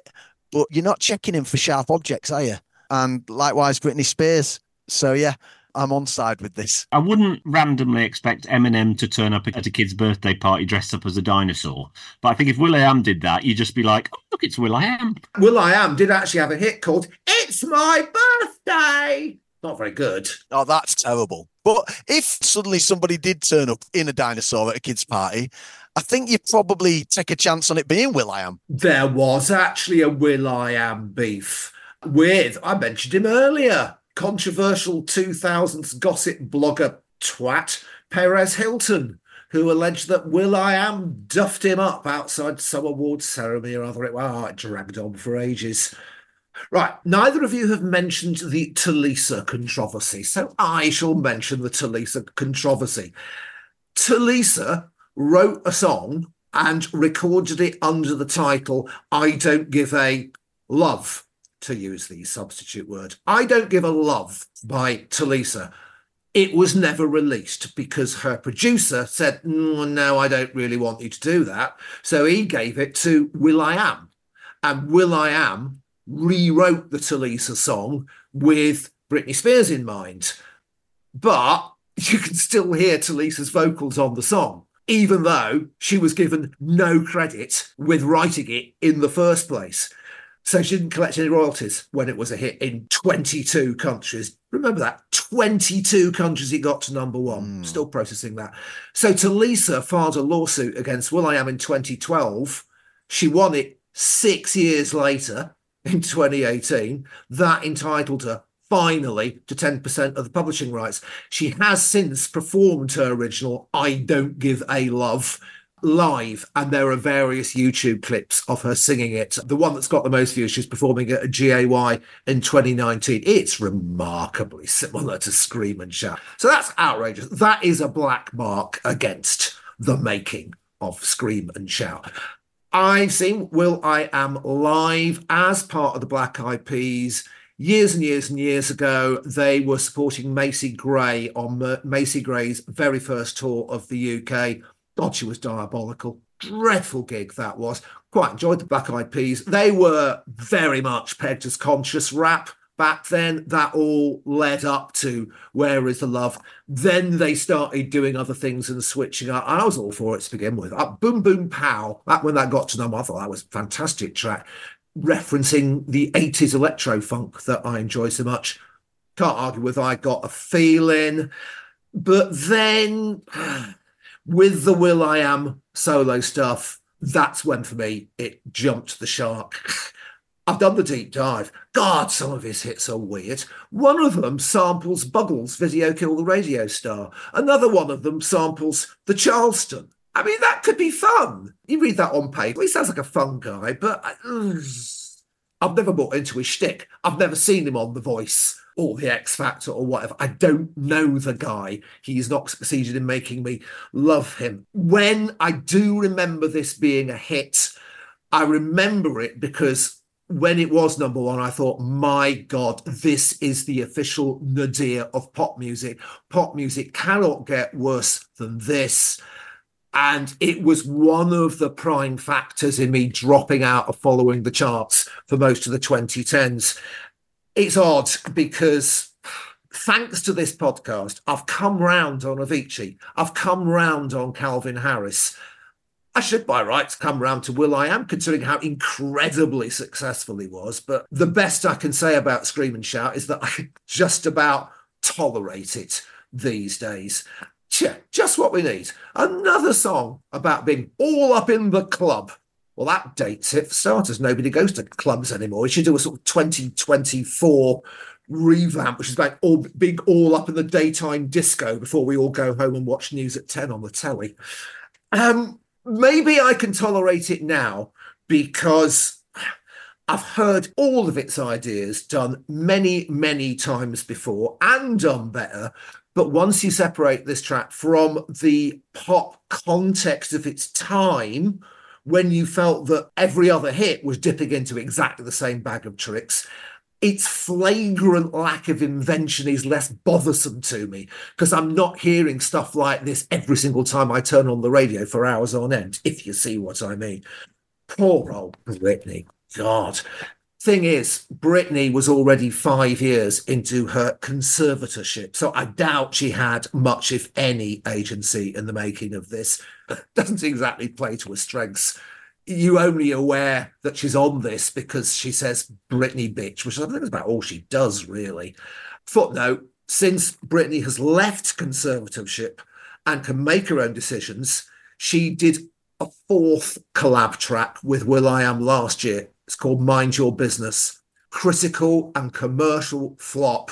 but you're not checking him for sharp objects, are you? And likewise, Britney Spears. So yeah, I'm on side with this. I wouldn't randomly expect Eminem to turn up at a kid's birthday party dressed up as a dinosaur. But I think if will.i.am did that, you'd just be like, oh, look, it's will.i.am. Will I Am did actually have a hit called It's My Birthday. Not very good. Oh, that's terrible. But if suddenly somebody did turn up in a dinosaur at a kid's party, I think you'd probably take a chance on it being will.i.am. There was actually a will.i.am beef with, I mentioned him earlier, controversial 2000s gossip blogger twat Perez Hilton, who alleged that will.i.am duffed him up outside some awards ceremony or other. It, well, it dragged on for ages. Right, neither of you have mentioned the Tulisa controversy, so I shall mention the Tulisa controversy. Tulisa wrote a song and recorded it under the title I Don't Give a Love, to use the substitute word. I Don't Give a Love by Tulisa. It was never released because her producer said, "Mm, No, I don't really want you to do that. So he gave it to will.i.am. And will.i.am rewrote the Tulisa song with Britney Spears in mind. But you can still hear Tulisa's vocals on the song, even though she was given no credit with writing it in the first place. So she didn't collect any royalties when it was a hit in 22 countries. Remember that 22 countries it got to number one. Hmm. Still processing that. So Tulisa filed a lawsuit against will.i.am in 2012. She won it six years later in 2018. That entitled her finally to 10% of the publishing rights. She has since performed her original I Don't Give a Love live, and there are various YouTube clips of her singing it. The one that's got the most views, she's performing at G-A-Y in 2019. It's remarkably similar to Scream and Shout. So that's outrageous. That is a black mark against the making of Scream and Shout. I've seen will.i.am live as part of the Black Eyed Peas years and years and years ago. They were supporting Macy Gray on Mer- Macy Gray's very first tour of the UK. God, she was diabolical. Dreadful gig that was. Quite enjoyed the Black Eyed Peas. They were very much pegged as conscious rap back then. That all led up to Where Is the Love. Then they started doing other things and switching up. I was all for it to begin with. Uh, Boom Boom Pow. That when that got to number, I thought that was fantastic track, referencing the 80s electro funk that I enjoy so much. Can't argue with I Got a Feeling. But then with the will.i.am solo stuff, that's when for me it jumped the shark. I've done the deep dive. God, some of his hits are weird. One of them samples Buggles' video Kill the Radio Star. Another one of them samples the Charleston. I mean, that could be fun. You read that on paper. He sounds like a fun guy, but uh, I, I've never bought into his shtick. I've never seen him on The Voice or The X Factor or whatever. I don't know the guy. He's not succeeded in making me love him. When I do remember this being a hit, I remember it because when it was number one, I thought, my God, this is the official nadir of pop music. Pop music cannot get worse than this. And it was one of the prime factors in me dropping out of following the charts for most of the 2010s. It's odd because thanks to this podcast, I've come round on Avicii, I've come round on Calvin Harris. I should by rights come round to will.i.am, considering how incredibly successful he was. But the best I can say about Scream and Shout is that I just about tolerate it these days. Just what we need. Another song about being all up in the club. Well, that dates it for starters. Nobody goes to clubs anymore. We should do a sort of 2024 revamp, which is about all being all up in the daytime disco before we all go home and watch news at 10 on the telly. Um, maybe I can tolerate it now because I've heard all of its ideas done many, many times before and done better. But once you separate this track from the pop context of its time, when you felt that every other hit was dipping into exactly the same bag of tricks, its flagrant lack of invention is less bothersome to me because I'm not hearing stuff like this every single time I turn on the radio for hours on end, if you see what I mean. Poor old Britney. God. Thing is, Britney was already five years into her conservatorship, so I doubt she had much, if any, agency in the making of this. Doesn't exactly play to her strengths. You only aware that she's on this because she says Britney bitch, which I think is about all she does, really. Footnote since Britney has left conservatorship and can make her own decisions, she did a fourth collab track with will.i.am last year. It's called Mind Your Business. Critical and commercial flop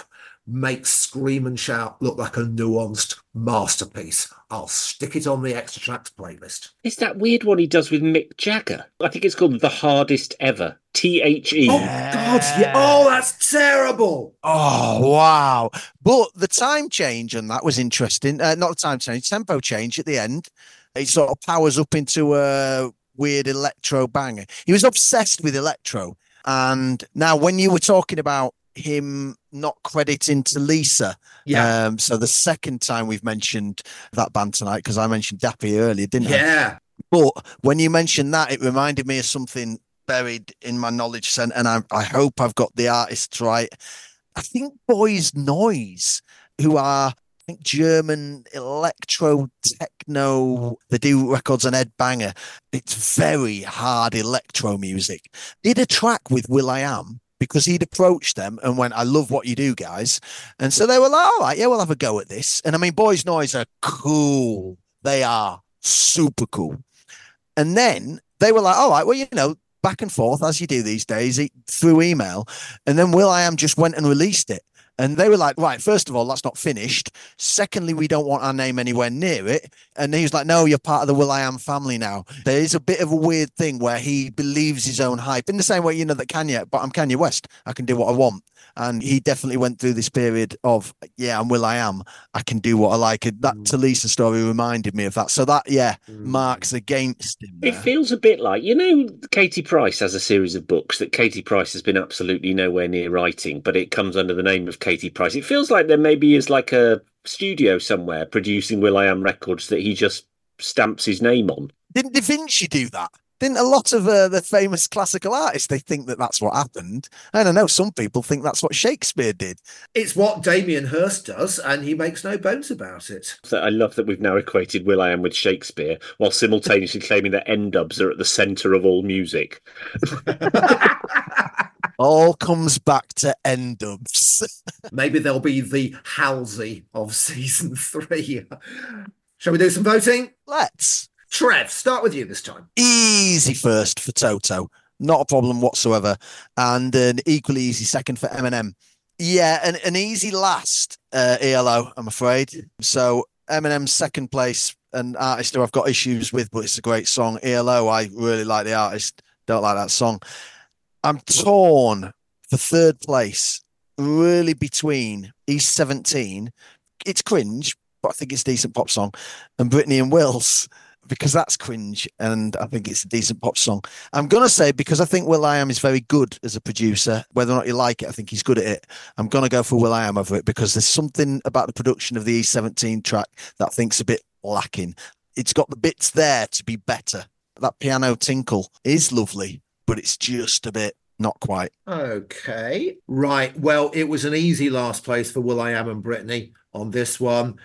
makes Scream and Shout look like a nuanced masterpiece. I'll stick it on the extra tracks playlist. It's that weird one he does with Mick Jagger. I think it's called The Hardest Ever. T H E. Oh, God. Yeah. Oh, that's terrible. Oh wow! But the time change on that was interesting. Uh, not the time change, tempo change at the end. It sort of powers up into a weird electro banger. He was obsessed with electro, and now when you were talking about him not crediting Tulisa, Yeah. Um, so the second time we've mentioned that band tonight because I mentioned Dappy earlier, didn't I? yeah. But when you mentioned that, it reminded me of something buried in my knowledge center, and I, I hope I've got the artists right. I think Boys Noize, who are I think German electro techno, they do records on Ed Banger. It's very hard electro music. Did a track with will.i.am because he'd approached them and went, I love what you do, guys. And so they were like, all right, yeah, we'll have a go at this. And I mean, Boys Noize are cool. They are super cool. And then they were like, all right, well, you know, back and forth as you do these days through email. And then will.i.am just went and released it. And they were like, right, first of all, that's not finished. Secondly, we don't want our name anywhere near it. And he was like, no, you're part of the will.i.am family now. There is a bit of a weird thing where he believes his own hype in the same way, you know, that Kanye, but I'm Kanye West. I can do what I want. And he definitely went through this period of, yeah, I'm will.i.am. I can do what I like. And that mm. Tulisa story reminded me of that. So that, yeah, mm. marks against him. It feels a bit like, you know, Katie Price has a series of books that Katie Price has been absolutely nowhere near writing, but it comes under the name of Katie Price. It feels like there maybe is like a studio somewhere producing will.i.am records that he just stamps his name on. Didn't Da Vinci do that? Didn't a lot of uh, the famous classical artists they think that that's what happened? And I know. Some people think that's what Shakespeare did. It's what Damien Hirst does, and he makes no bones about it. So I love that we've now equated will.i.am with Shakespeare while simultaneously claiming that N-Dubz are at the centre of all music. All comes back to N dubs. Maybe they'll be the Halsey of season three. Shall we do some voting? Let's Trev, start with you this time. easy first for Toto, not a problem whatsoever, and an equally easy second for Eminem. Yeah, an, an easy last uh, ELO, I'm afraid. So Eminem's second place, an artist who I've got issues with, but it's a great song. ELO, I really like the artist, don't like that song. I'm torn for third place, really between East 17. It's cringe, but I think it's a decent pop song, and Britney and Wills because that's cringe and I think it's a decent pop song. I'm going to say because I think will.i.am is very good as a producer, whether or not you like it, I think he's good at it. I'm going to go for will.i.am over it because there's something about the production of the E17 track that I think's a bit lacking. It's got the bits there to be better. That piano tinkle is lovely, but it's just a bit not quite. Okay. Right. Well, it was an easy last place for will.i.am and Britney on this one.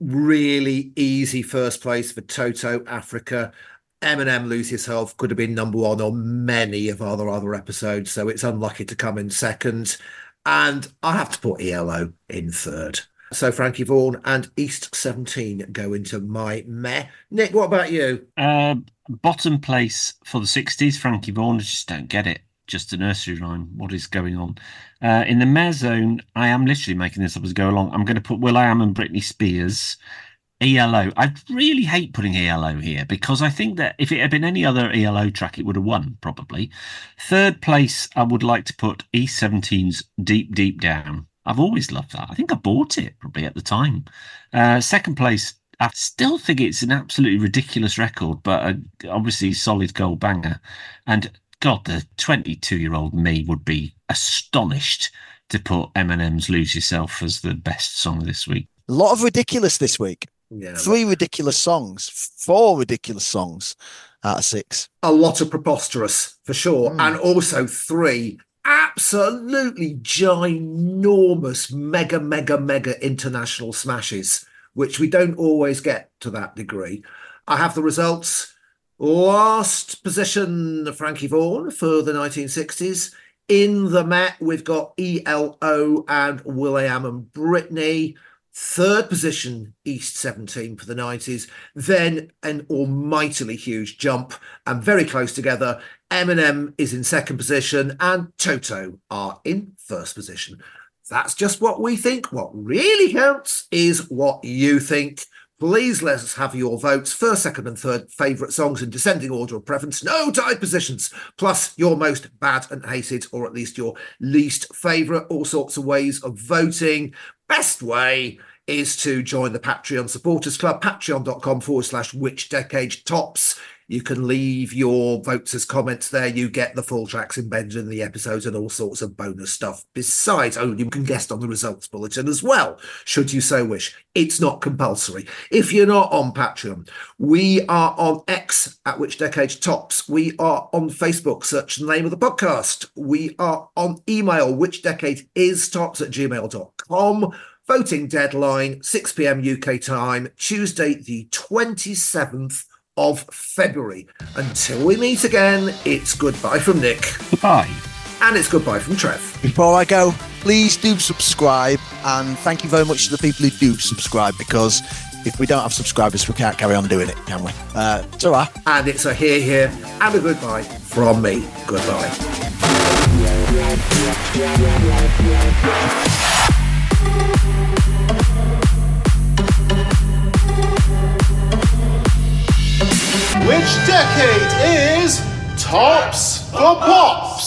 Really easy first place for Toto Africa. Eminem Lose Yourself could have been number one on many of our other episodes, so it's unlucky to come in second. And I have to put ELO in third. So Frankie Vaughan and East 17 go into my meh. Nick, what about you? Uh, bottom place for the 60s, Frankie Vaughan. I just don't get it. Just a nursery rhyme. What is going on? Uh, in the mare zone, I am literally making this up as I go along. I'm going to put will.i.am and Britney Spears. ELO. I really hate putting ELO here because I think that if it had been any other ELO track, it would have won probably. Third place, I would like to put E17's Deep Deep Down. I've always loved that. I think I bought it probably at the time. Uh, second place, I still think it's an absolutely ridiculous record, but uh, obviously solid gold banger. And God, the 22 year old me would be astonished to put Eminem's Lose Yourself as the best song this week. A lot of ridiculous this week. Yeah. Three ridiculous songs, four ridiculous songs out of six. a lot of preposterous for sure, Hmm. and also three absolutely ginormous, mega, mega, mega international smashes, which we don't always get to that degree. I have the results. Last position, Frankie Vaughan for the 1960s. In the Met, we've got ELO and Will.i.am and Britney. Third position, East 17 for the 90s. Then an almightily huge jump and very close together. Eminem is in second position and Toto are in first position. That's just what we think. What really counts is what you think. Please let us have your votes. First, second, and third favourite songs in descending order of preference. No tied positions. Plus your most bad and hated, or at least your least favourite. All sorts of ways of voting. Best way is to join the Patreon supporters club, patreon.com forward slash which decade tops. You can leave your votes as comments there. You get the full tracks in the episodes and all sorts of bonus stuff. Besides, oh, you can guest on the results bulletin as well, should you so wish. It's not compulsory. If you're not on Patreon, we are on X at Which Decade Tops. We are on Facebook, search the name of the podcast. We are on email, which decade is tops at gmail.com. Voting deadline, 6 p.m. UK time, Tuesday, the 27th of February. Until we meet again, it's goodbye from Nick. Goodbye. And it's goodbye from Trev. Before I go, please do subscribe and thank you very much to the people who do subscribe because if we don't have subscribers, we can't carry on doing it, can we? Uh, ta And it's a here, here, and a goodbye from me. Goodbye. Which decade is tops for pop?